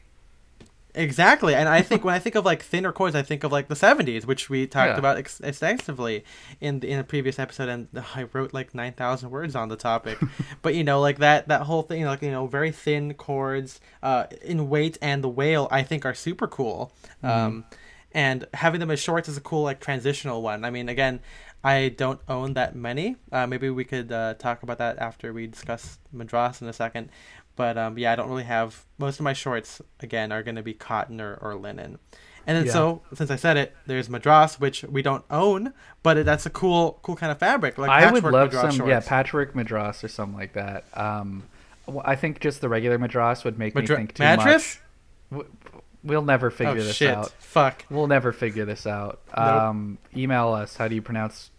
Exactly, and I think when I think of like thinner cords, I think of like the '70s, which we talked Yeah. about ex- extensively in the, in a previous episode, and I wrote like nine thousand words on the topic. but you know, like that that whole thing, like you know, very thin cords uh, in weight, and the wale I think are super cool. Um, and having them as shorts is a cool like transitional one. I mean, again, I don't own that many. Uh, maybe we could uh, talk about that after we discuss Madras in a second. But um, yeah, I don't really have most of my shorts. Again, are going to be cotton or, or linen. And then Yeah. so since I said it, there's Madras, which we don't own, but it, that's a cool cool kind of fabric. Like I would love some, yeah, patchwork madras or something like that. Um, well, I think just the regular madras would make Madra- me think too mattress? much. We'll never figure oh this shit! out. Fuck. We'll never figure this out. Nope. Um, email us. How do you pronounce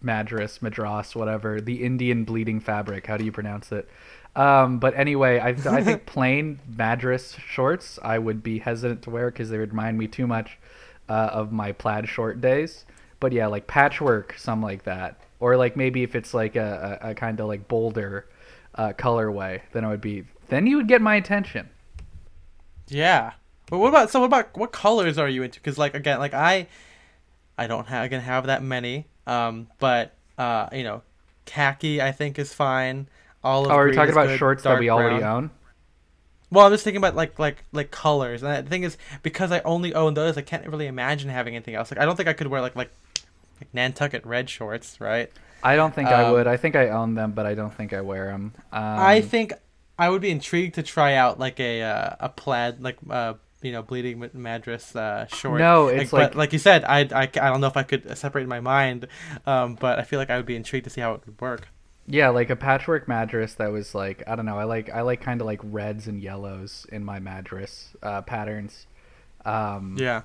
madras, madras, whatever? The Indian bleeding fabric. How do you pronounce it? Um, but anyway, I, I think plain madras shorts I would be hesitant to wear because they would remind me too much uh, of my plaid short days. But yeah, like patchwork, something like that, or like maybe if it's like a, a, a kind of like bolder uh, colorway, then it would be. Then you would get my attention. Yeah. But what about so? What about what colors are you into? Because like again, like I, I don't have have that many. Um, but uh, you know, khaki I think is fine. Olive Oh, are we talking about good, shorts that we already brown. own? Well, I'm just thinking about like like like colors, and the thing is because I only own those, I can't really imagine having anything else. Like I don't think I could wear like like, like Nantucket red shorts, right? I don't think I Um, would. I think I own them, but I don't think I wear them. Um, I think I would be intrigued to try out like a uh, a plaid like uh you know bleeding ma- madras uh short. No, it's but like- like you said, I, I I don't know if I could separate my mind, um, but I feel like I would be intrigued to see how it would work. yeah, like a patchwork mattress that was like I don't know. I like I like kind of like reds and yellows in my mattress uh, patterns. Um, Yeah.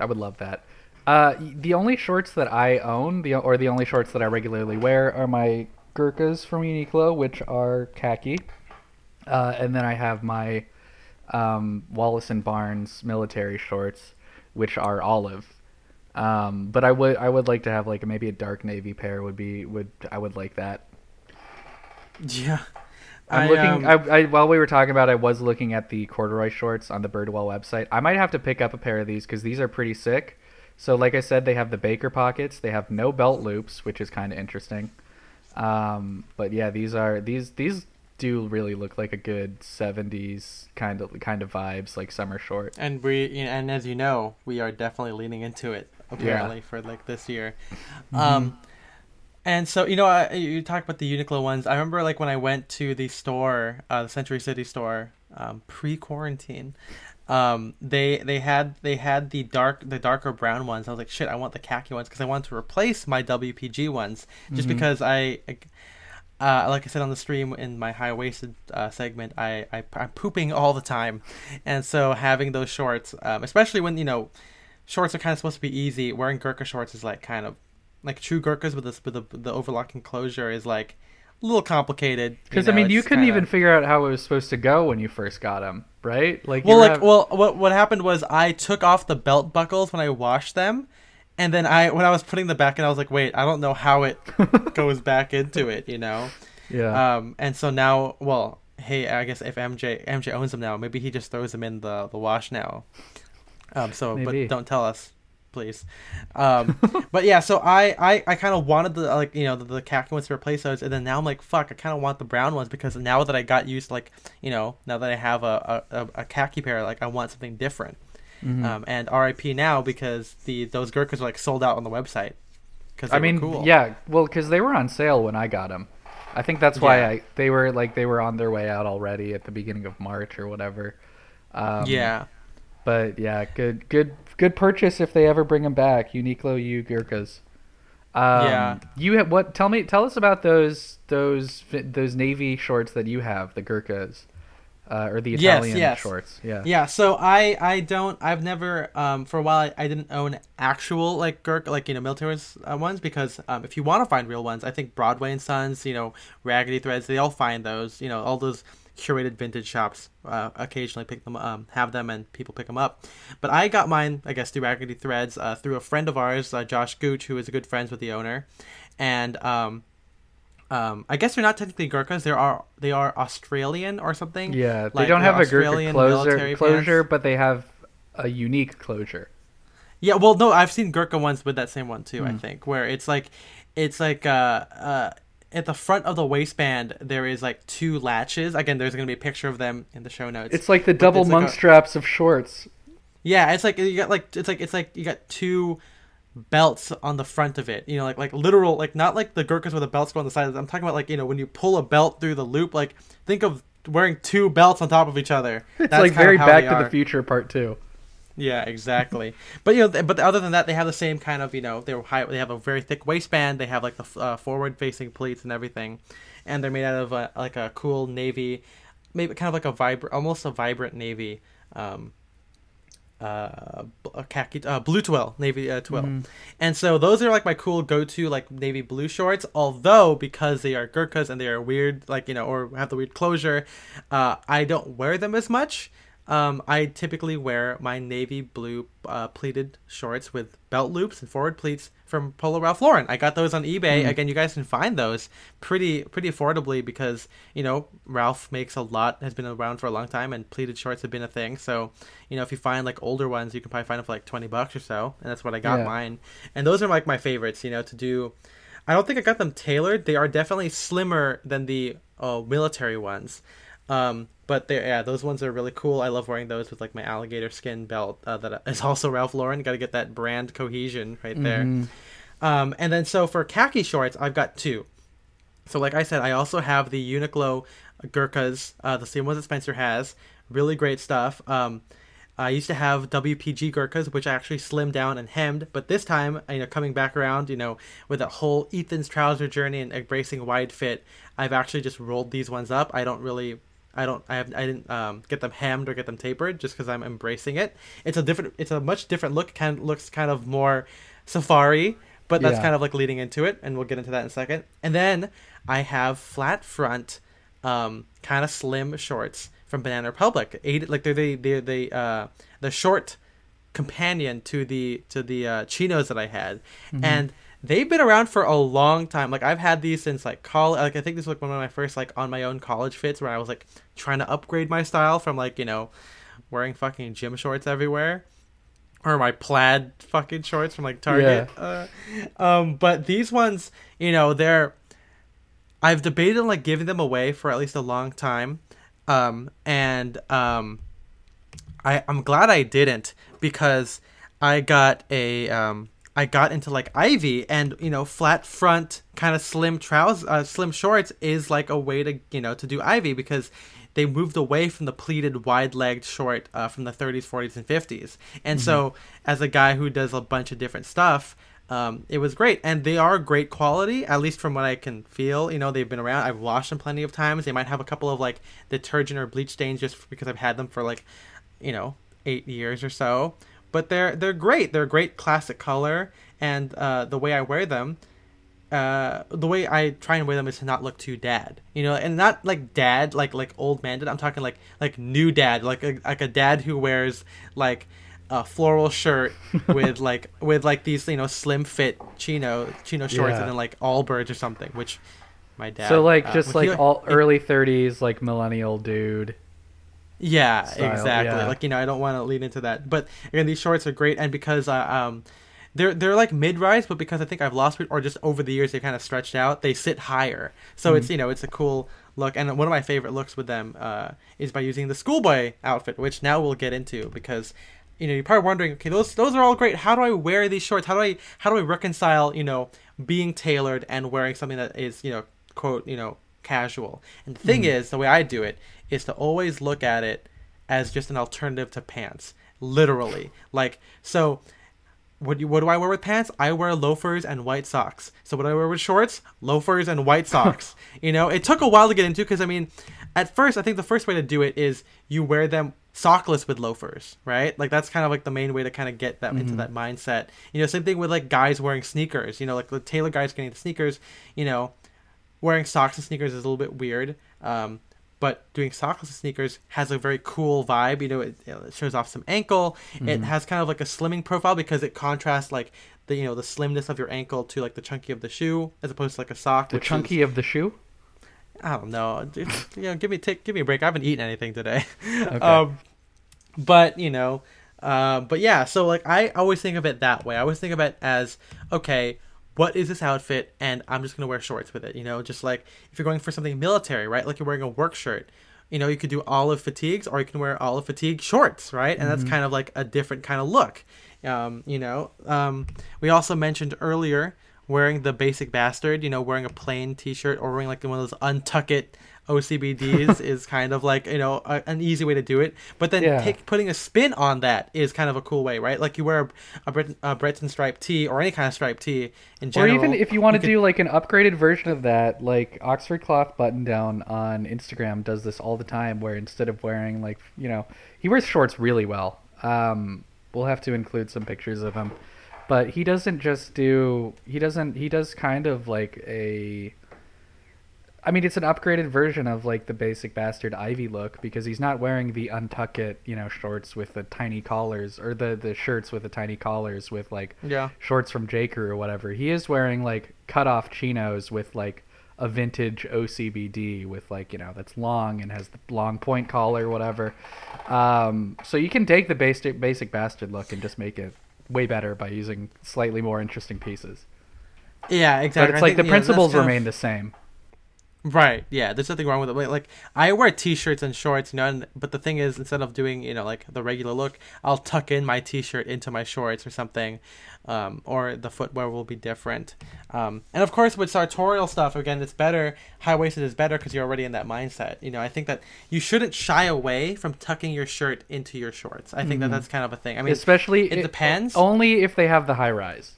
I would love that. Uh, the only shorts that I own, the or the only shorts that I regularly wear, are my Gurkhas from Uniqlo, which are khaki, uh, and then I have my um, Wallace and Barnes military shorts, which are olive. Um, but I would I would like to have like maybe a dark navy pair would be would I would like that. Yeah. I'm I, looking. um, I, I while we were talking about, it, I was looking at the corduroy shorts on the Birdwell website. I might have to pick up a pair of these because these are pretty sick. So, like I said, they have the Baker pockets. They have no belt loops, which is kind of interesting. Um, but yeah, these are these these do really look like a good '70s kind of kind of vibes, like summer short. and we and as you know, we are definitely leaning into it apparently for like this year. Mm-hmm. Um and so you know I, you talk about the Uniqlo ones. I remember like when I went to the store, uh, the Century City store, um, pre-quarantine. Um, they they had they had the dark the darker brown ones. I was like, shit, I want the khaki ones because I wanted to replace my WPG ones just Mhm. because I. Uh, like I said on the stream in my high waisted uh, segment, I, I I'm pooping all the time, and so having those shorts, um, especially when you know, shorts are kind of supposed to be easy. Wearing Gurkha shorts is like kind of like true Gurkhas with this with the, the overlocking closure is like a little complicated. Because I mean, you couldn't kinda- even figure out how it was supposed to go when you first got them, right? Like, Well, like, well, what what happened was I took off the belt buckles when I washed them, and then I when I was putting the back in, I was like, wait, I don't know how it goes back into it, you know. yeah. Um, and so now, well, hey, I guess if MJ MJ owns them now, maybe he just throws them in the the wash now. Um, so Maybe. but don't tell us, please. Um, but yeah, so I I, I kind of wanted the like you know the, the khaki ones to replace those, and then now I'm like fuck, I kind of want the brown ones because now that I got used like you know now that I have a a, a, a khaki pair, like I want something different. Mhm. Um, and RIP now because the those Gurkhas are like sold out on the website. Because I mean, cool. yeah, well, because they were on sale when I got them. I think that's why Yeah. I they were like they were on their way out already at the beginning of March or whatever. Um, yeah. but yeah, good, good, good purchase if they ever bring them back. Uniqlo, you Gurkhas. Um, Yeah. You have what? Tell me, tell us about those those those navy shorts that you have, the Gurkhas, uh, or the Italian yes. shorts. Yeah. Yeah, so I I don't I've never um for a while I, I didn't own actual like Gurk like you know military uh, ones because um if you want to find real ones I think Broadway and Sons you know Raggedy Threads they all find those you know all those curated vintage shops uh, occasionally pick them, um, have them, and people pick them up. But I got mine, I guess, through Raggedy Threads uh, through a friend of ours, uh, Josh Gooch, who is a good friends with the owner, and um, um, I guess they're not technically Gurkhas. They are they are Australian or something. Yeah, they Like, don't have a Gurkha Australian closure, closure, but they have a unique closure. Yeah, well, no, I've seen Gurkha ones with that same one too. I Hmm. think where it's like, it's like uh uh at the front of the waistband there is like two latches. Again, there's gonna be a picture of them in the show notes. It's like the double it's like monk a- straps of shorts. yeah, it's like you got like it's like it's like you got two belts on the front of it. You know, like like literal like not like the Gurkhas where the belts go on the side. I'm talking about like you know when you pull a belt through the loop. Like think of wearing two belts on top of each other. It's That's like very Back to the Future Part Two. Yeah, exactly. but you know, but other than that, they have the same kind of you know they're high. They have a very thick waistband. They have like the uh, forward-facing pleats and everything, and they're made out of a, like a cool navy, maybe kind of like a vibrant, almost a vibrant navy. Um, uh, khaki, uh, blue twill, navy uh, twill, and so those are like my cool go-to like navy blue shorts. Although because they are Gurkhas and they are weird, like you know, or have the weird closure, uh, I don't wear them as much. Um, I typically wear my navy blue uh, pleated shorts with belt loops and forward pleats from Polo Ralph Lauren. I got those on eBay. Again, you guys can find those pretty pretty affordably because you know Ralph makes a lot, has been around for a long time, and pleated shorts have been a thing. So you know if you find like older ones, you can probably find them for like twenty bucks or so, and that's what I got Yeah. mine. And those are like my favorites. You know to do. I don't think I got them tailored. They are definitely slimmer than the uh, military ones. Um, but they yeah, those ones are really cool. I love wearing those with like my alligator skin belt uh, that is also Ralph Lauren. Got to get that brand cohesion right there. Um, and then so for khaki shorts, I've got two. So like I said, I also have the Uniqlo Gurkhas, uh, the same ones that Spencer has. Really great stuff. Um, I used to have WPG Gurkhas, which I actually slimmed down and hemmed, but this time, you know, coming back around, you know, with that whole Ethan's trouser journey and embracing wide fit, I've actually just rolled these ones up. I don't really, I don't, I have, I didn't um, get them hemmed or get them tapered just because I'm embracing it. It's a different, it's a much different look. Kind of looks kind of more safari, but that's Yeah. kind of like leading into it, and we'll get into that in a second. And then I have flat front, um, kind of slim shorts from Banana Republic. Eight, like they're the they're the uh, the short companion to the to the uh, chinos that I had, and they've been around for a long time. Like I've had these since like college. Like I think this was like one of my first like on my own college fits where I was like trying to upgrade my style from like you know wearing fucking gym shorts everywhere or my plaid fucking shorts from like Target. Uh, um, but these ones, you know, they're. I've debated on like giving them away for at least a long time, um, and um, I I'm glad I didn't because I got a um, I got into like Ivy and you know flat front kind of slim trousers, uh, slim shorts is like a way to you know to do Ivy because they moved away from the pleated wide-legged short uh, from the 30s, 40s, and 50s. And so, as a guy who does a bunch of different stuff, um, it was great. And they are great quality, at least from what I can feel. You know, they've been around. I've washed them plenty of times. They might have a couple of like detergent or bleach stains just because I've had them for like, you know, eight years or so. But they're they're great. They're a great classic color, and uh, the way I wear them uh, the way I try and wear them is to not look too dad, you know, and not like dad, like like old man dad. I'm talking like like new dad, like a, like a dad who wears like a floral shirt with like with like these you know slim fit chino chino shorts Yeah. and then like Allbirds or something, which my dad. so like uh, just like he- all early 30s, like millennial dude. Yeah, style, exactly. yeah. Like you know, I don't want to lean into that, but again, these shorts are great, and because uh, um, they're they're like mid rise, but because I think I've lost weight, or just over the years they kind of stretched out, they sit higher. So Mm-hmm. it's you know it's a cool look, and one of my favorite looks with them uh, is by using the schoolboy outfit, which now we'll get into because. You know, you're probably wondering, okay, those those are all great. How do I wear these shorts? How do I how do I reconcile, you know, being tailored and wearing something that is, you know, quote, you know, casual? And the thing mm. is, the way I do it is to always look at it as just an alternative to pants, literally. Like so, what do, what do I wear with pants? I wear loafers and white socks. So what do I wear with shorts? Loafers and white socks. you know, it took a while to get into because I mean, at first I think the first way to do it is you wear them sockless with loafers, right? Like that's kind of like the main way to kind of get that into mm-hmm. that mindset. You know, same thing with like guys wearing sneakers. You know, like the Taylor guys getting the sneakers. You know, wearing socks and sneakers is a little bit weird. Um, but doing socks and sneakers has a very cool vibe. You know, it, it shows off some ankle. It Mm-hmm. has kind of like a slimming profile because it contrasts like the you know the slimness of your ankle to like the chunky of the shoe as opposed to like a sock. The which is- chunky of the shoe. I don't know. Dude, you know, give me take give me a break. I haven't eaten anything today. Okay. Um, but you know, uh, but yeah. So like, I always think of it that way. I always think of it as okay. What is this outfit? And I'm just gonna wear shorts with it. You know, just like if you're going for something military, right? Like you're wearing a work shirt. You know, you could do olive fatigues, or you can wear olive fatigue shorts, right? And that's kind of like a different kind of look. Um, you know, um, we also mentioned earlier wearing the basic bastard. You know, wearing a plain T-shirt or wearing like one of those untuck it OCBDs is kind of like you know a, an easy way to do it. But then Yeah. take, putting a spin on that is kind of a cool way, right? Like you wear a, a, Bret- a Breton stripe tee or any kind of stripe tee in general. Or even if you want to could- do like an upgraded version of that, like Oxford Cloth Button Down on Instagram does this all the time, where instead of wearing like you know he wears shorts really well. Um, we'll have to include some pictures of him, but he doesn't just do he doesn't he does kind of like a. I mean, it's an upgraded version of like the basic bastard Ivy look because he's not wearing the untuck it, you know, shorts with the tiny collars or the the shirts with the tiny collars with like yeah. shorts from J. Crew or whatever. He is wearing like cut off chinos with like a vintage OCBD with like you know that's long and has the long point collar, or whatever. Um, so you can take the basic basic bastard look and just make it way better by using slightly more interesting pieces. Yeah, exactly. But it's I like think, the that's principles kind of- remain the same. Right. Yeah. There's nothing wrong with it. Like- I wear t-shirts and shorts, you know. And, but the thing is, instead of doing you know like the regular look, I'll tuck in my t-shirt into my shorts or something, um, or the footwear will be different. Um, and of course, with sartorial stuff, again, it's better. High waisted is better because you're already in that mindset. You know, I think that you shouldn't shy away from tucking your shirt into your shorts. I think that that's kind of a thing. I mean, Especially it depends. Only if they have the high rise.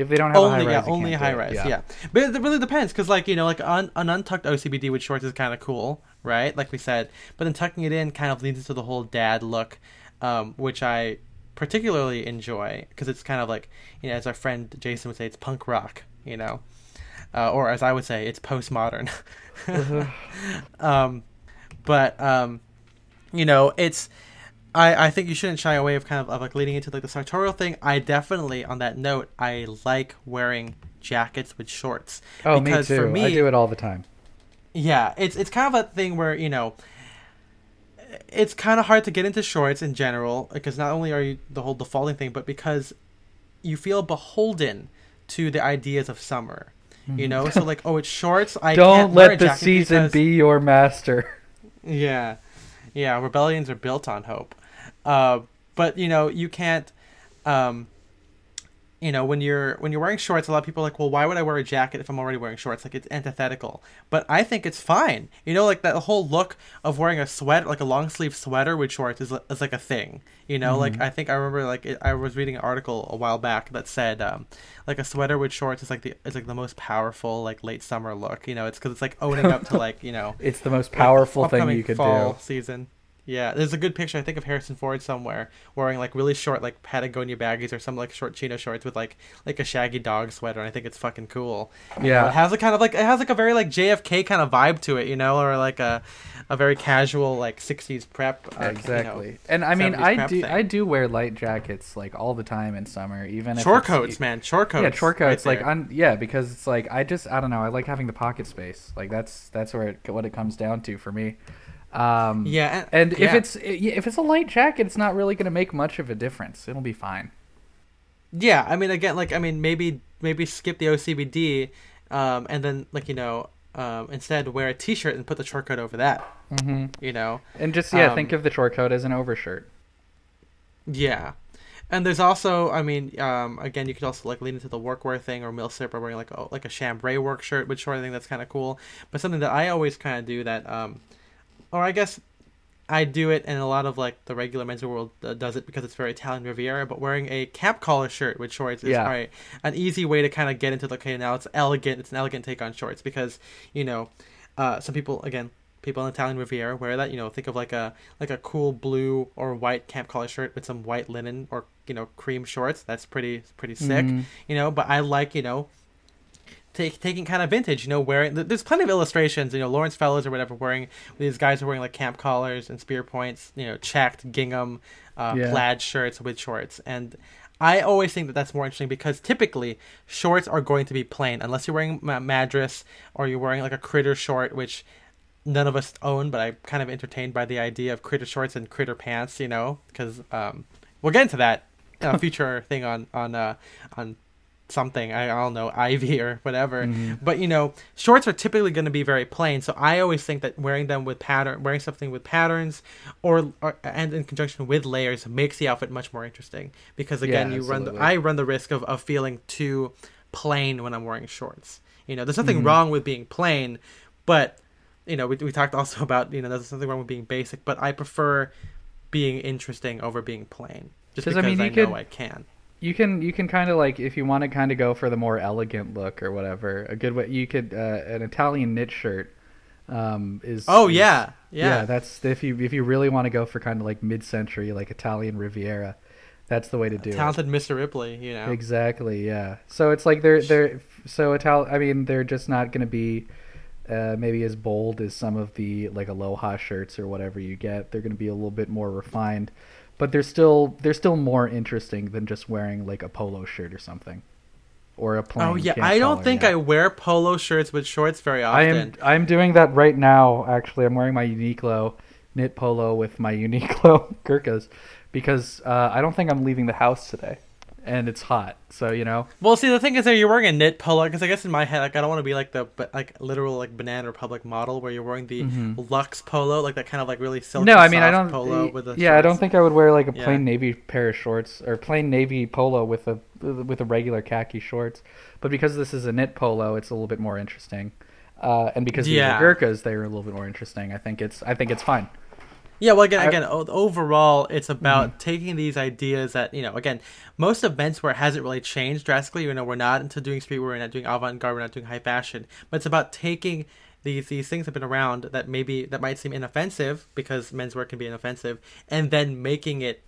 If they don't have only yeah only high rise yeah. but it really depends because like you know like un- an untucked ocbd with shorts is kind of cool right? Like we said. But then tucking it in kind of leads into the whole dad look um, which i particularly enjoy because it's kind of like you know as our friend jason would say it's punk rock you know? Uh, or as i would say it's postmodern. Um, but um, you know it's I, I think you shouldn't shy away of kind of, of like leading into like the sartorial thing. I definitely, on that note, I like wearing jackets with shorts. Oh, because me too. for me, I do it all the time. yeah, it's it's kind of a thing where you know, it's kind of hard to get into shorts in general because not only are you the whole defaulting thing, but because you feel beholden to the ideas of summer. You know, mm-hmm. so like, oh, it's shorts. I Don't can't wear a let the season because- be your master. yeah, yeah. Rebellions are built on hope. Uh, but you know, you can't. Um, you know, when you're when you're wearing shorts, a lot of people are like, well, why would I wear a jacket if I'm already wearing shorts? Like it's antithetical. But I think it's fine. You know, like that whole look of wearing a sweat, like a long sleeve sweater with shorts, is, is like a thing. You know, like I think I remember like it, I was reading an article a while back that said um, like a sweater with shorts is like the is like the most powerful like late summer look. You know, it's because it's like owning up to like you know It's the most powerful thing upcoming you could fall do. season. Yeah, there's a good picture I think of Harrison Ford somewhere wearing like really short like Patagonia baggies or some like short chino shorts with like like a shaggy dog sweater. And I think it's fucking cool. Yeah. it has a kind of like it has like a very like JFK kind of vibe to it, you know, or like a a very casual like '60s prep. uh, you know, Exactly. and I mean, I do thing. I do wear light jackets like all the time in summer, even if short coats, man, short coats. Yeah, short coats. right like on yeah, because it's like I just I don't know. I like having the pocket space. Like that's that's where it, what it comes down to for me. Um, yeah, and if it's if it's a light jacket, it's not really going to make much of a difference. It'll be fine. Yeah, I mean, again, like I mean, maybe maybe skip the OCBD, um, and then like you know, um, instead wear a T-shirt and put the short coat over that. hmm You know, And just yeah, Um, think of the short coat as an overshirt. yeah. And there's also, I mean, um, again, you could also like lean into the workwear thing, or Millsip are wearing like a like a chambray work shirt which short. I think that's kind of cool. But something that I always kind of do that, um, or I guess I do it, and a lot of like the regular men's world uh, does it because it's very Italian Riviera. But wearing a camp collar shirt with shorts is Yeah. alright, an easy way to kind of get into the okay now it's elegant. It's an elegant take on shorts because you know, uh, some people again. People in Italian Riviera wear that. You know, think of like a like a cool blue or white camp collar shirt with some white linen or you know cream shorts. That's pretty pretty sick. Mhm. You know, but I like you know take, taking kind of vintage, you know, wearing. There's plenty of illustrations, you know, Laurence Fellows or whatever, wearing these guys are wearing like camp collars and spear points, you know, checked gingham, uh, Yeah. plaid shirts with shorts, and I always think that that's more interesting because typically shorts are going to be plain unless you're wearing ma- madras or you're wearing like a critter short, which none of us own, but I'm kind of entertained by the idea of critter shorts and critter pants, you know, because um, we'll get into that a future thing on on uh, on something I, I don't know ivy or whatever. But you know shorts are typically going to be very plain so i always think that wearing them with pattern wearing something with patterns or, or and in conjunction with layers makes the outfit much more interesting. Because again Yeah, you run the, i run the risk of, of feeling too plain when i'm wearing shorts. You know there's nothing Mm-hmm. wrong with being plain but you know we, we talked also about you know there's nothing wrong with being basic but i prefer being interesting over being plain just because I i, mean, you know could- i can You can you can kind of like if you want to kind of go for the more elegant look or whatever. A good way you could uh, an Italian knit shirt um, is. oh is- yeah yeah, That's if you if you really want to go for kind of like mid century like Italian Riviera, that's the way to do it. talented mr ripley you know Exactly. Yeah. So it's like they're they're so Ital. I mean, they're just not going to be uh, maybe as bold as some of the like aloha shirts or whatever you get. They're going to be a little bit more refined, but they're still they're still more interesting than just wearing like a polo shirt or something, or a plain. Oh yeah, I don't collar, think yeah. I wear polo shirts with shorts very often. I am I'm doing that right now. Actually, I'm wearing my Uniqlo knit polo with my Uniqlo Gurkhas because uh, I don't think I'm leaving the house today, and it's hot. So you know. Well, see, the thing is that you're wearing a knit polo because I guess in my head, like I don't want to be like the like literal like Banana Republic model where you're wearing the Lux polo, like that kind of like really silky. Mm-hmm. no, I mean I don't. polo with the yeah, I don't think I would wear like a Yeah. plain navy pair of shorts or plain navy polo with a with a regular khaki shorts. But because this is a knit polo, it's a little bit more interesting. Uh, and because Yeah. these are Gurkhas, they're a little bit more interesting. I think it's I think it's fine. Yeah, well, again, again, overall, it's about Mm-hmm. taking these ideas that you know. Again, most of menswear hasn't really changed drastically. You know, we're not into doing streetwear, we're not doing avant-garde, we're not doing high fashion. But it's about taking these these things that have been around that maybe that might seem inoffensive because menswear can be inoffensive, and then making it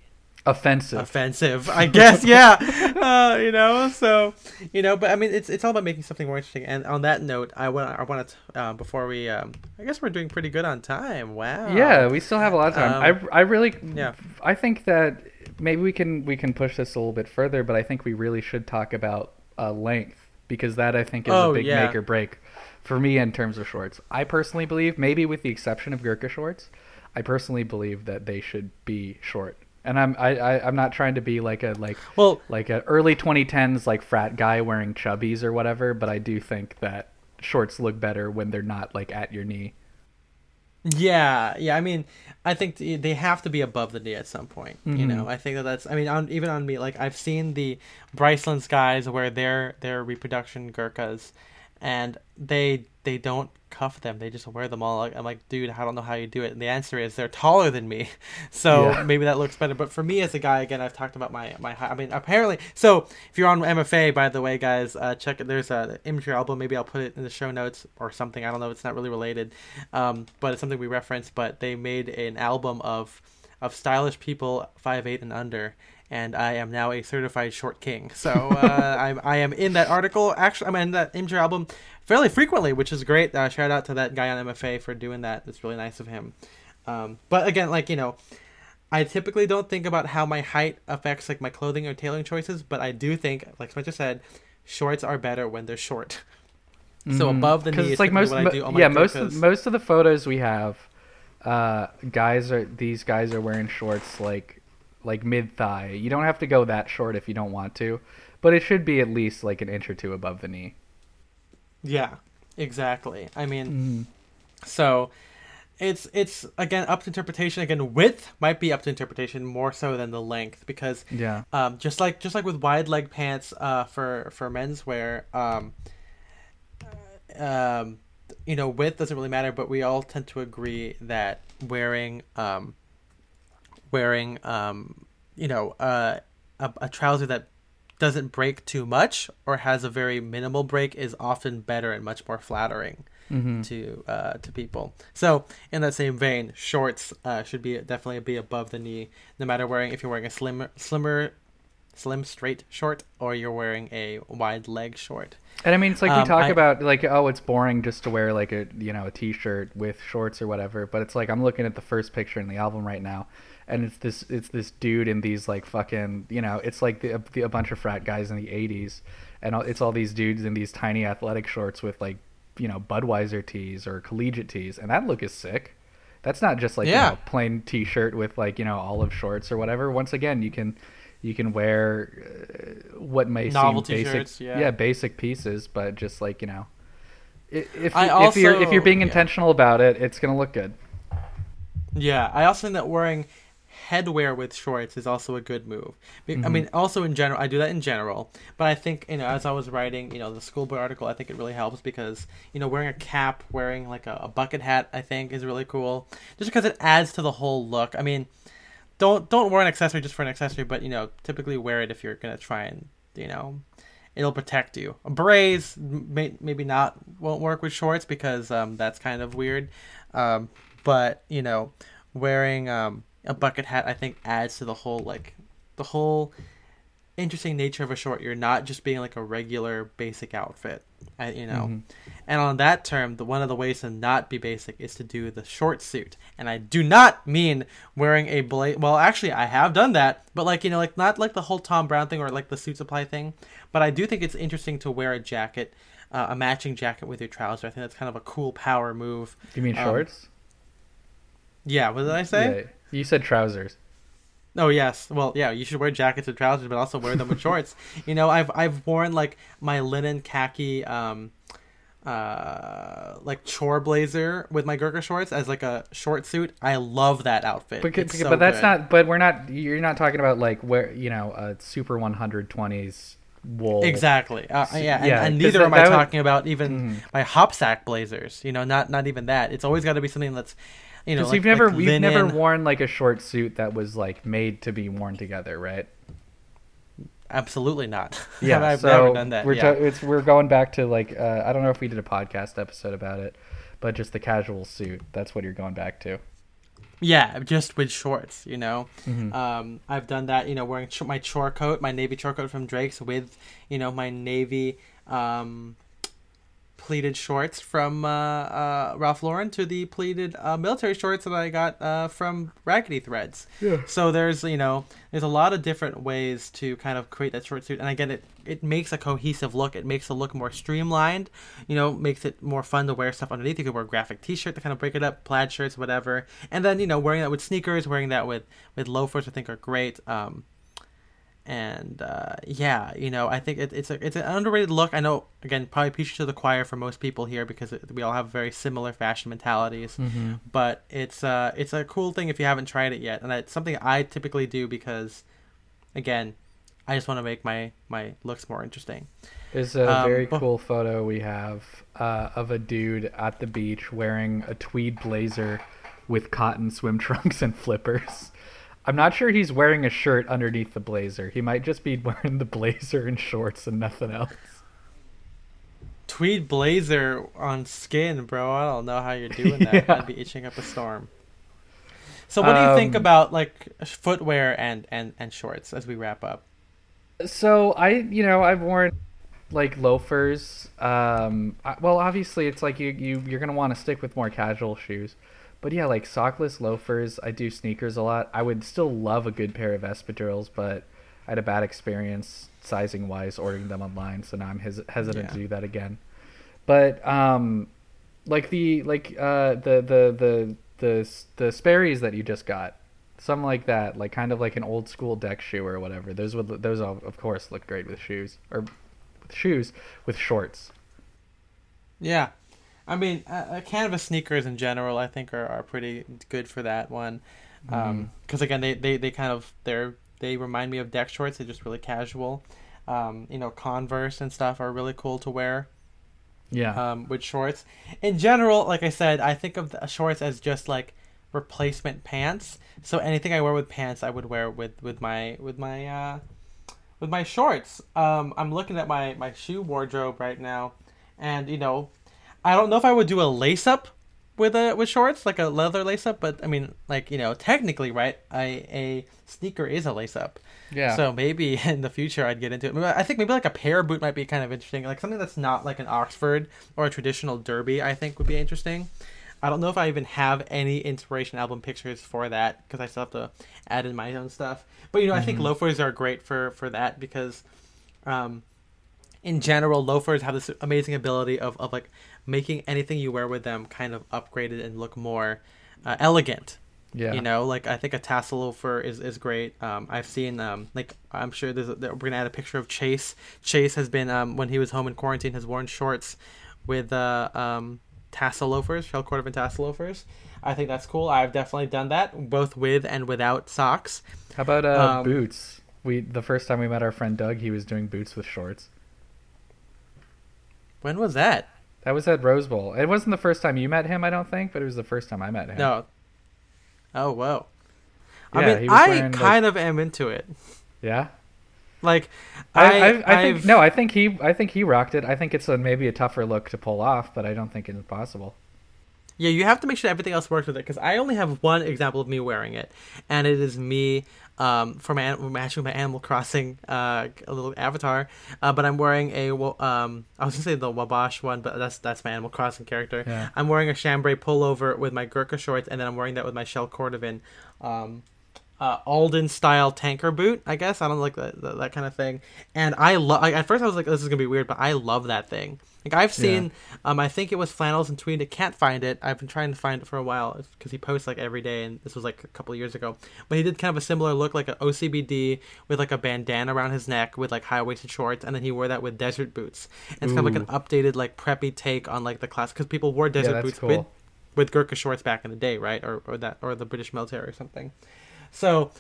Offensive. offensive, I guess. yeah, uh, you know. So, you know, but I mean, it's it's all about making something more interesting. And on that note, I want I want to uh, before we, um, I guess we're doing pretty good on time. Wow. Yeah, we still have a lot of time. Um, I, I really, yeah. I think that maybe we can we can push this a little bit further, but I think we really should talk about uh, length because that I think is Oh, a big yeah. make or break for me in terms of shorts. I personally believe, maybe with the exception of Gurkha shorts, I personally believe that they should be short. And I'm I, I I'm not trying to be like a like Well, like a early 2010s like frat guy wearing chubbies or whatever, but I do think that shorts look better when they're not like at your knee. Yeah, yeah. I mean, I think they have to be above the knee at some point. You Mhm. know, I think that that's. I mean, on, even on me, like I've seen the Bryceland's guys wear their their reproduction Gurkhas, and they they don't cuff them. They just wear them all. I'm like, dude, I don't know how you do it. And the answer is they're taller than me, so Yeah. maybe that looks better. But for me as a guy, again, I've talked about my my. I mean, apparently, so if you're on MFA, by the way, guys, uh, check it. There's a Imgur album. Maybe I'll put it in the show notes or something. I don't know. It's not really related, um, but it's something we reference. But they made an album of of stylish people five eight and under. And I am now a certified short king, so uh, I'm I am in that article. Actually, I'm in that Imgur album fairly frequently, which is great. Uh, shout out to that guy on MFA for doing that. It's really nice of him. Um, but again, like you know, I typically don't think about how my height affects like my clothing or tailoring choices, but I do think, like Spencer said, shorts are better when they're short. So Mhm. above the knee it's is like most, what I mo- do on my yeah, most of, most of the photos we have, uh, guys are these guys are wearing shorts like like mid thigh. You don't have to go that short if you don't want to, but it should be at least like an inch or two above the knee. Yeah, exactly. I mean, Mm-hmm. so it's it's again up to interpretation. Again, width might be up to interpretation more so than the length because Yeah. um, just like just like with wide leg pants uh, for for menswear, um, um, you know, width doesn't really matter. But we all tend to agree that wearing um, wearing um, you know uh, a, a trouser that doesn't break too much or has a very minimal break is often better and much more flattering Mm-hmm. to uh, to people. So in that same vein, shorts uh, should be definitely be above the knee, no matter wearing if you're wearing a slimmer slimmer slim straight short or you're wearing a wide leg short. And I mean, it's like we Um, talk I- about like, oh, it's boring just to wear like a you know a t-shirt with shorts or whatever. But it's like I'm looking at the first picture in the album right now, and it's this it's this dude in these like fucking you know it's like the, the, a bunch of frat guys in the '80s, and it's all these dudes in these tiny athletic shorts with like you know Budweiser tees or collegiate tees, and that look is sick. That's not just like Yeah. you know, plain t-shirt with like you know olive shorts or whatever. Once again, you can you can wear uh, what may seem basic, shirts, yeah. basic pieces, but just like you know, if I if you're if you're being yeah. intentional about it, it's gonna look good. Yeah, I also think that wearing headwear with shorts is also a good move. I mean, also in general, I do that in general, but I think you know, as I was writing, you know, the schoolboy article, I think it really helps because you know, wearing a cap, wearing like a, a bucket hat, I think is really cool, just because it adds to the whole look. I mean, don't don't wear an accessory just for an accessory, but you know, typically wear it if you're gonna try and you know. It'll protect you. Berets may, maybe not won't work with shorts because um, that's kind of weird. Um, but you know, wearing um, a bucket hat I think adds to the whole like the whole interesting nature of a short. You're not just being like a regular basic outfit, I, you know. Mhm. And on that term, the one of the ways to not be basic is to do the short suit. And I do not mean wearing a bla Well, actually, I have done that, but like you know, like not like the whole Thom Browne thing or like the Suitsupply thing. But I do think it's interesting to wear a jacket, uh, a matching jacket with your trousers. I think that's kind of a cool power move. You mean Um, shorts? Yeah, what did I say? Yeah, you said trousers. Oh yes, well yeah, you should wear jackets and trousers, but also wear them with shorts. You know, I've I've worn like my linen khaki, um, uh, like chore blazer with my Gurkha shorts as like a short suit. I love that outfit. But, but, so but that's good. not. But we're not. You're not talking about like where you know a super 120s wool. exactly. Uh, yeah, and, Yeah, and neither that- am I would- talking about even Mhm. my hopsack blazers. You know, not not even that. It's always got to be something that's, you know, like, you've never like you've never worn like a short suit that was like made to be worn together, right? Absolutely not. Yeah, I've so never done that. We're yeah. it's we're going back to like uh, I don't know if we did a podcast episode about it, but just the casual suit. That's what you're going back to. Yeah, just with shorts, you know. Mhm. Um, I've done that, you know, wearing ch- my chore coat, my navy chore coat from Drake's with, you know, my navy um, pleated shorts from uh, uh, Ralph Lauren to the pleated uh, military shorts that I got uh, from Raggedy Threads. Yeah. So there's, you know, there's a lot of different ways to kind of create that short suit, and again, it it makes a cohesive look. It makes the look more streamlined. You know, makes it more fun to wear stuff underneath. You could wear a graphic T-shirt to kind of break it up, plaid shirts, whatever, and then you know, wearing that with sneakers, wearing that with with loafers, I think are great. Um, and uh, yeah, you know, I think it, it's a it's an underrated look. I know, again, probably preaching to the choir for most people here because it, we all have very similar fashion mentalities Mm-hmm. but it's uh it's a cool thing if you haven't tried it yet and it's something i typically do because again i just want to make my my looks more interesting There's a Um, very but- cool photo we have uh, of a dude at the beach wearing a tweed blazer with cotton swim trunks and flippers. I'm not sure he's wearing a shirt underneath the blazer. He might just be wearing the blazer and shorts and nothing else. tweed blazer on skin bro i don't know how you're doing that Yeah. i'd be itching up a storm so what do you think Um, about like footwear and and and shorts as we wrap up So I, you know, I've worn like loafers. Um, I, well, obviously, it's like you you you're gonna want to stick with more casual shoes. But yeah, like sockless loafers. I do sneakers a lot. I would still love a good pair of espadrilles, but I had a bad experience sizing wise ordering them online, so now I'm hes- hesitant to do that again. But um, like the like uh the the the the the Sperry's that you just got, something like that, like kind of like an old school deck shoe or whatever. Those would those of of course look great with shoes or with shoes with shorts. yeah i mean uh, uh, canvas sneakers in general i think are, are pretty good for that one. Mm-hmm. because again they, they, they kind of they're they remind me of deck shorts. They're just really casual. Um, you know converse and stuff are really cool to wear Yeah. um, with shorts. In general like i said i think of the shorts as just like replacement pants. So anything i wear with pants i would wear with with my with my uh with my shorts. Um i'm looking at my my shoe wardrobe right now. And you know i don't know if i would do a lace up with a with shorts, like a leather lace up. But I mean, like you know, technically, right? A a sneaker is a lace up. Yeah. So maybe in the future I'd get into it. I think maybe like a Paraboot might be kind of interesting, like something that's not like an Oxford or a traditional derby. I think would be interesting. I don't know if I even have any inspiration album pictures for that because I still have to add in my own stuff. But you know, I think Mm-hmm. loafers are great for for that because, um, in general, loafers have this amazing ability of of like making anything you wear with them kind of upgraded and look more uh, elegant. yeah. You know, like I think a tassel loafer is is great. Um, I've seen um, like I'm sure there's a, there- we're gonna add a picture of Chase. Chase has been um when he was home in quarantine has worn shorts with uh um tassel loafers, shell cordovan tassel loafers. I think that's cool. I've definitely done that both with and without socks. How about uh, Um, boots? We the first time we met our friend Doug, he was doing boots with shorts. When was that? That was at Rose Bowl. It wasn't the first time you met him, I don't think, but it was the first time I met him. No. Oh whoa. Yeah, I mean, I wearing, like- kind of am into it. Yeah. Like, I, I, I, I think no. I think he. I think he rocked it. I think it's a, maybe a tougher look to pull off, but I don't think it's possible. Yeah, you have to make sure everything else works with it because I only have one example of me wearing it, and it is me um, for my matching my Animal Crossing uh, a little avatar. Uh, but I'm wearing a um, I was gonna say the Wabash one, but that's that's my Animal Crossing character. Yeah. I'm wearing a chambray pullover with my Gurkha shorts, and then I'm wearing that with my shell cordovan. Um, uh, Alden style tanker boot, I guess. I don't like that, that, that kind of thing. And I love. Like, at first, I was like, "This is gonna be weird," but I love that thing. Like I've seen, um, I think it was flannels and tweed. I can't find it. I've been trying to find it for a while because he posts like every day, and this was like a couple years ago. But he did kind of a similar look, like an OCBD with like a bandana around his neck with like high waisted shorts, and then he wore that with desert boots. And it's kind of like an updated, like preppy take on like the class because people wore desert that's boots cool. with with Gurkha shorts back in the day, right? Or or that or the British military or something. So,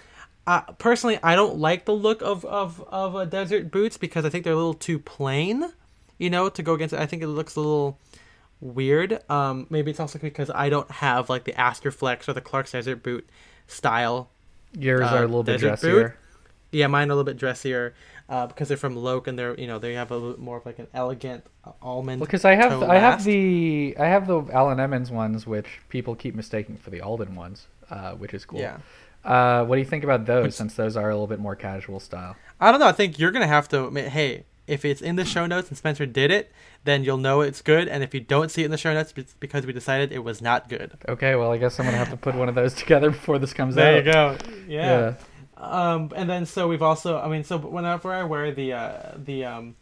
uh, personally, I don't like the look of of of uh, desert boots because I think they're a little too plain. You know, to go against it, I think it looks a little weird. Um, maybe it's also because I don't have like the Astorflex or the Clarks Desert Boot style. Yours Uh, are a little bit dressier. boot? Yeah, mine are a little bit dressier uh, because they're from Loake and they're you know they have a little more of like an elegant uh, almond. Well, because I have I have the I have the Allen Edmonds ones, which people keep mistaking for the Alden ones, uh, which is cool. Yeah. Uh, what do you think about those? Which- since those are a little bit more casual style. I don't know. I think you're gonna have to. I mean, Hey, if it's in the show notes and Spencer did it, then you'll know it's good. And if you don't see it in the show notes, it's because we decided it was not good. Okay, well I guess I'm gonna have to put one of those together before this comes There out. There you go. Yeah. Yeah. Um, and then so we've also. I mean, so whenever I wear the uh, the um,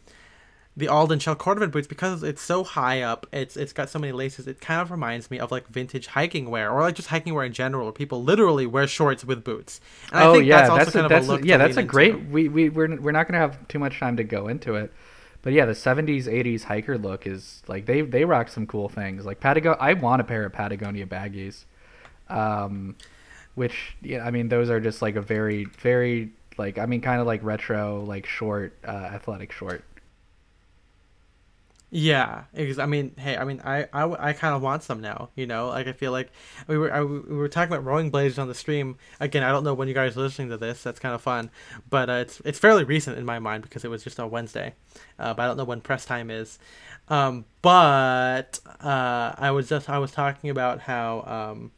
the Alden Shell Cordovan boots, because it's so high up, it's it's got so many laces. It kind of reminds me of like vintage hiking wear, or like just hiking wear in general, where people literally wear shorts with boots. And oh I think yeah, that's also that's kind a, of that's a look. yeah, to that's a great. into. We we we're we're not gonna have too much time to go into it, but yeah, the '70s '80s hiker look is like they they rock some cool things. Like Patagonia, I want a pair of Patagonia baggies, um, which yeah, I mean those are just like a very very like I mean kind of like retro like short uh, athletic short. Yeah, because I mean, hey, I mean, I I, I kind of want some now. You know, like I feel like we were I, we were talking about Rowing Blazers on the stream. Again, I don't know when you guys are listening to this. That's kind of fun, but uh, it's it's fairly recent in my mind because it was just on Wednesday. Uh, but I don't know when press time is. Um, but uh, I was just I was talking about how um,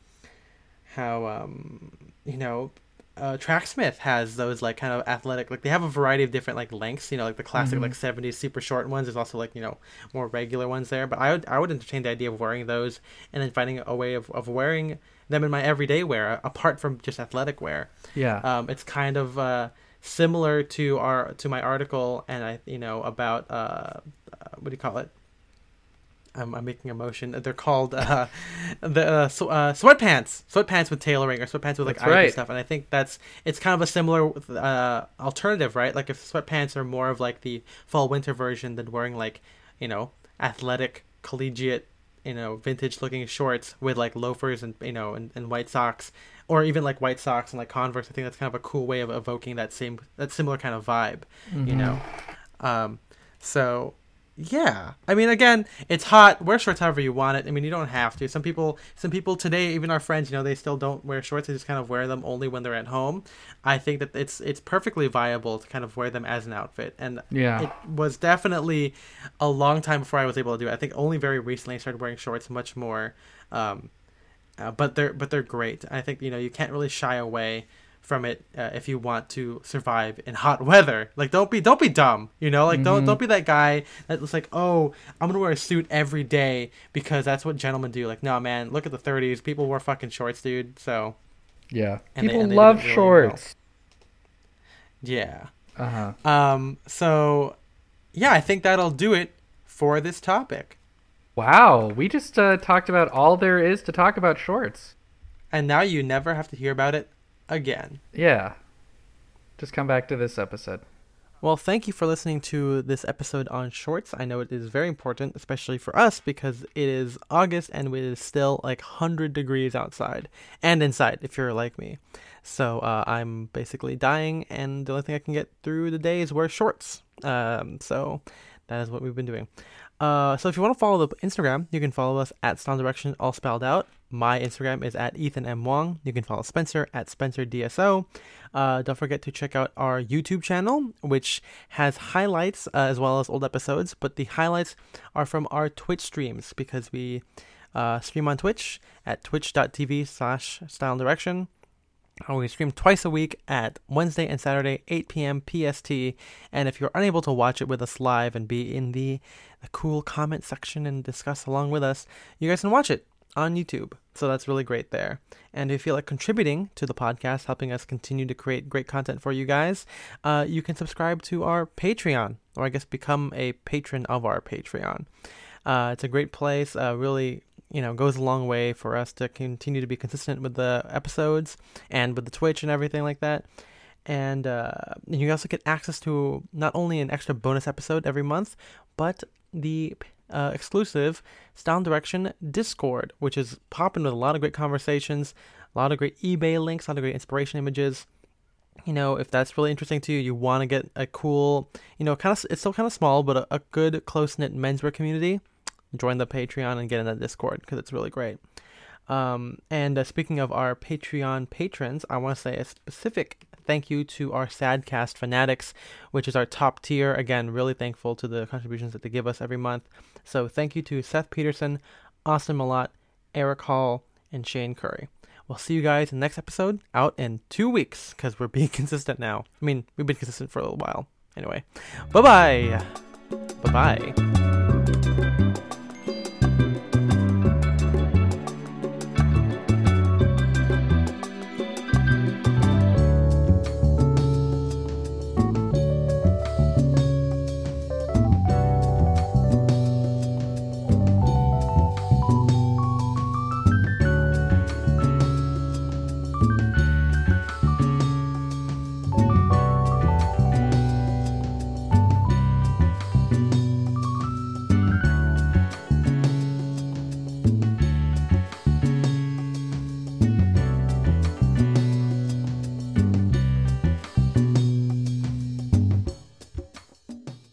how um, you know uh, Tracksmith has those like kind of athletic like they have a variety of different like lengths you know like the classic like 70s super short ones. There's also like you know more regular ones there. But I would I would entertain the idea of wearing those and then finding a way of, of wearing them in my everyday wear apart from just athletic wear. Yeah. um, it's kind of uh, similar to our to my article and I you know about uh, uh, what do you call it I'm, I'm making a motion. They're called uh, the uh, sw- uh, sweatpants, sweatpants with tailoring, or sweatpants with like That's right. stuff. And I think that's it's kind of a similar uh, alternative, right? Like if sweatpants are more of like the fall winter version than wearing like you know athletic collegiate you know vintage looking shorts with like loafers and you know and, and white socks or even like white socks and like converse i think that's kind of a cool way of evoking that same that similar kind of vibe you know um so Yeah, I mean, again, it's hot. Wear shorts however you want it. I mean, you don't have to. Some people, some people today, even our friends, you know, they still don't wear shorts. They just kind of wear them only when they're at home. I think that it's it's perfectly viable to kind of wear them as an outfit. And Yeah. it was definitely a long time before I was able to do it. I think only very recently I started wearing shorts much more. Um, uh, but they're but they're great. I think you know you can't really shy away from it uh, if you want to survive in hot weather. Like don't be don't be dumb, you know? Like don't don't be that guy that was like, "Oh, I'm going to wear a suit every day because that's what gentlemen do." Like, no, man, look at the 30s. People wore fucking shorts, dude. So, Yeah. And People they love really shorts. yeah. Uh huh. Um so yeah, I think that'll do it for this topic. Wow. We just uh, talked about all there is to talk about shorts. And now you never have to hear about it again. Yeah. Just come back to this episode. Well, thank you for listening to this episode on shorts. I know it is very important, especially for us, because it is August and it is still like 100 degrees outside and inside, if you're like me. So uh, I'm basically dying, and the only thing I can get through the day is wear shorts. Um, so that is what we've been doing. Uh, so if you want to follow the Instagram, you can follow us at Style Direction, all spelled out. My Instagram is at Ethan M. Wong. You can follow Spencer at Spencer DSO. Uh, don't forget to check out our YouTube channel, which has highlights uh, as well as old episodes. But the highlights are from our Twitch streams because we uh, stream on Twitch at twitch.tv slash style direction. Uh, We stream twice a week at Wednesday and Saturday, 8 p.m. PST. And if you're unable to watch it with us live and be in the, the cool comment section and discuss along with us, you guys can watch it on YouTube. So that's really great there. And if you feel like contributing to the podcast, helping us continue to create great content for you guys, uh, you can subscribe to our Patreon, or I guess become a patron of our Patreon. Uh, it's a great place. Uh, really, you know, goes a long way for us to continue to be consistent with the episodes and with the Twitch and everything like that. And uh, you also get access to not only an extra bonus episode every month, but the uh, exclusive Style Direction Discord, which is popping with a lot of great conversations, a lot of great eBay links, a lot of great inspiration images. You know, if that's really interesting to you, you want to get a cool, you know, kind of, it's still kind of small, but a, a good, close knit menswear community. Join the Patreon and get in that Discord because it's really great. Um, and uh, speaking of our Patreon patrons, I want to say a specific thank you to our Sadcast fanatics, which is our top tier. Again, really thankful to the contributions that they give us every month. So thank you to Seth Peterson, Austin Malott, Eric Hall, and Shane Curry. We'll see you guys in the next episode out in two weeks because we're being consistent now. I mean, we've been consistent for a little while. Anyway, bye bye. Bye bye.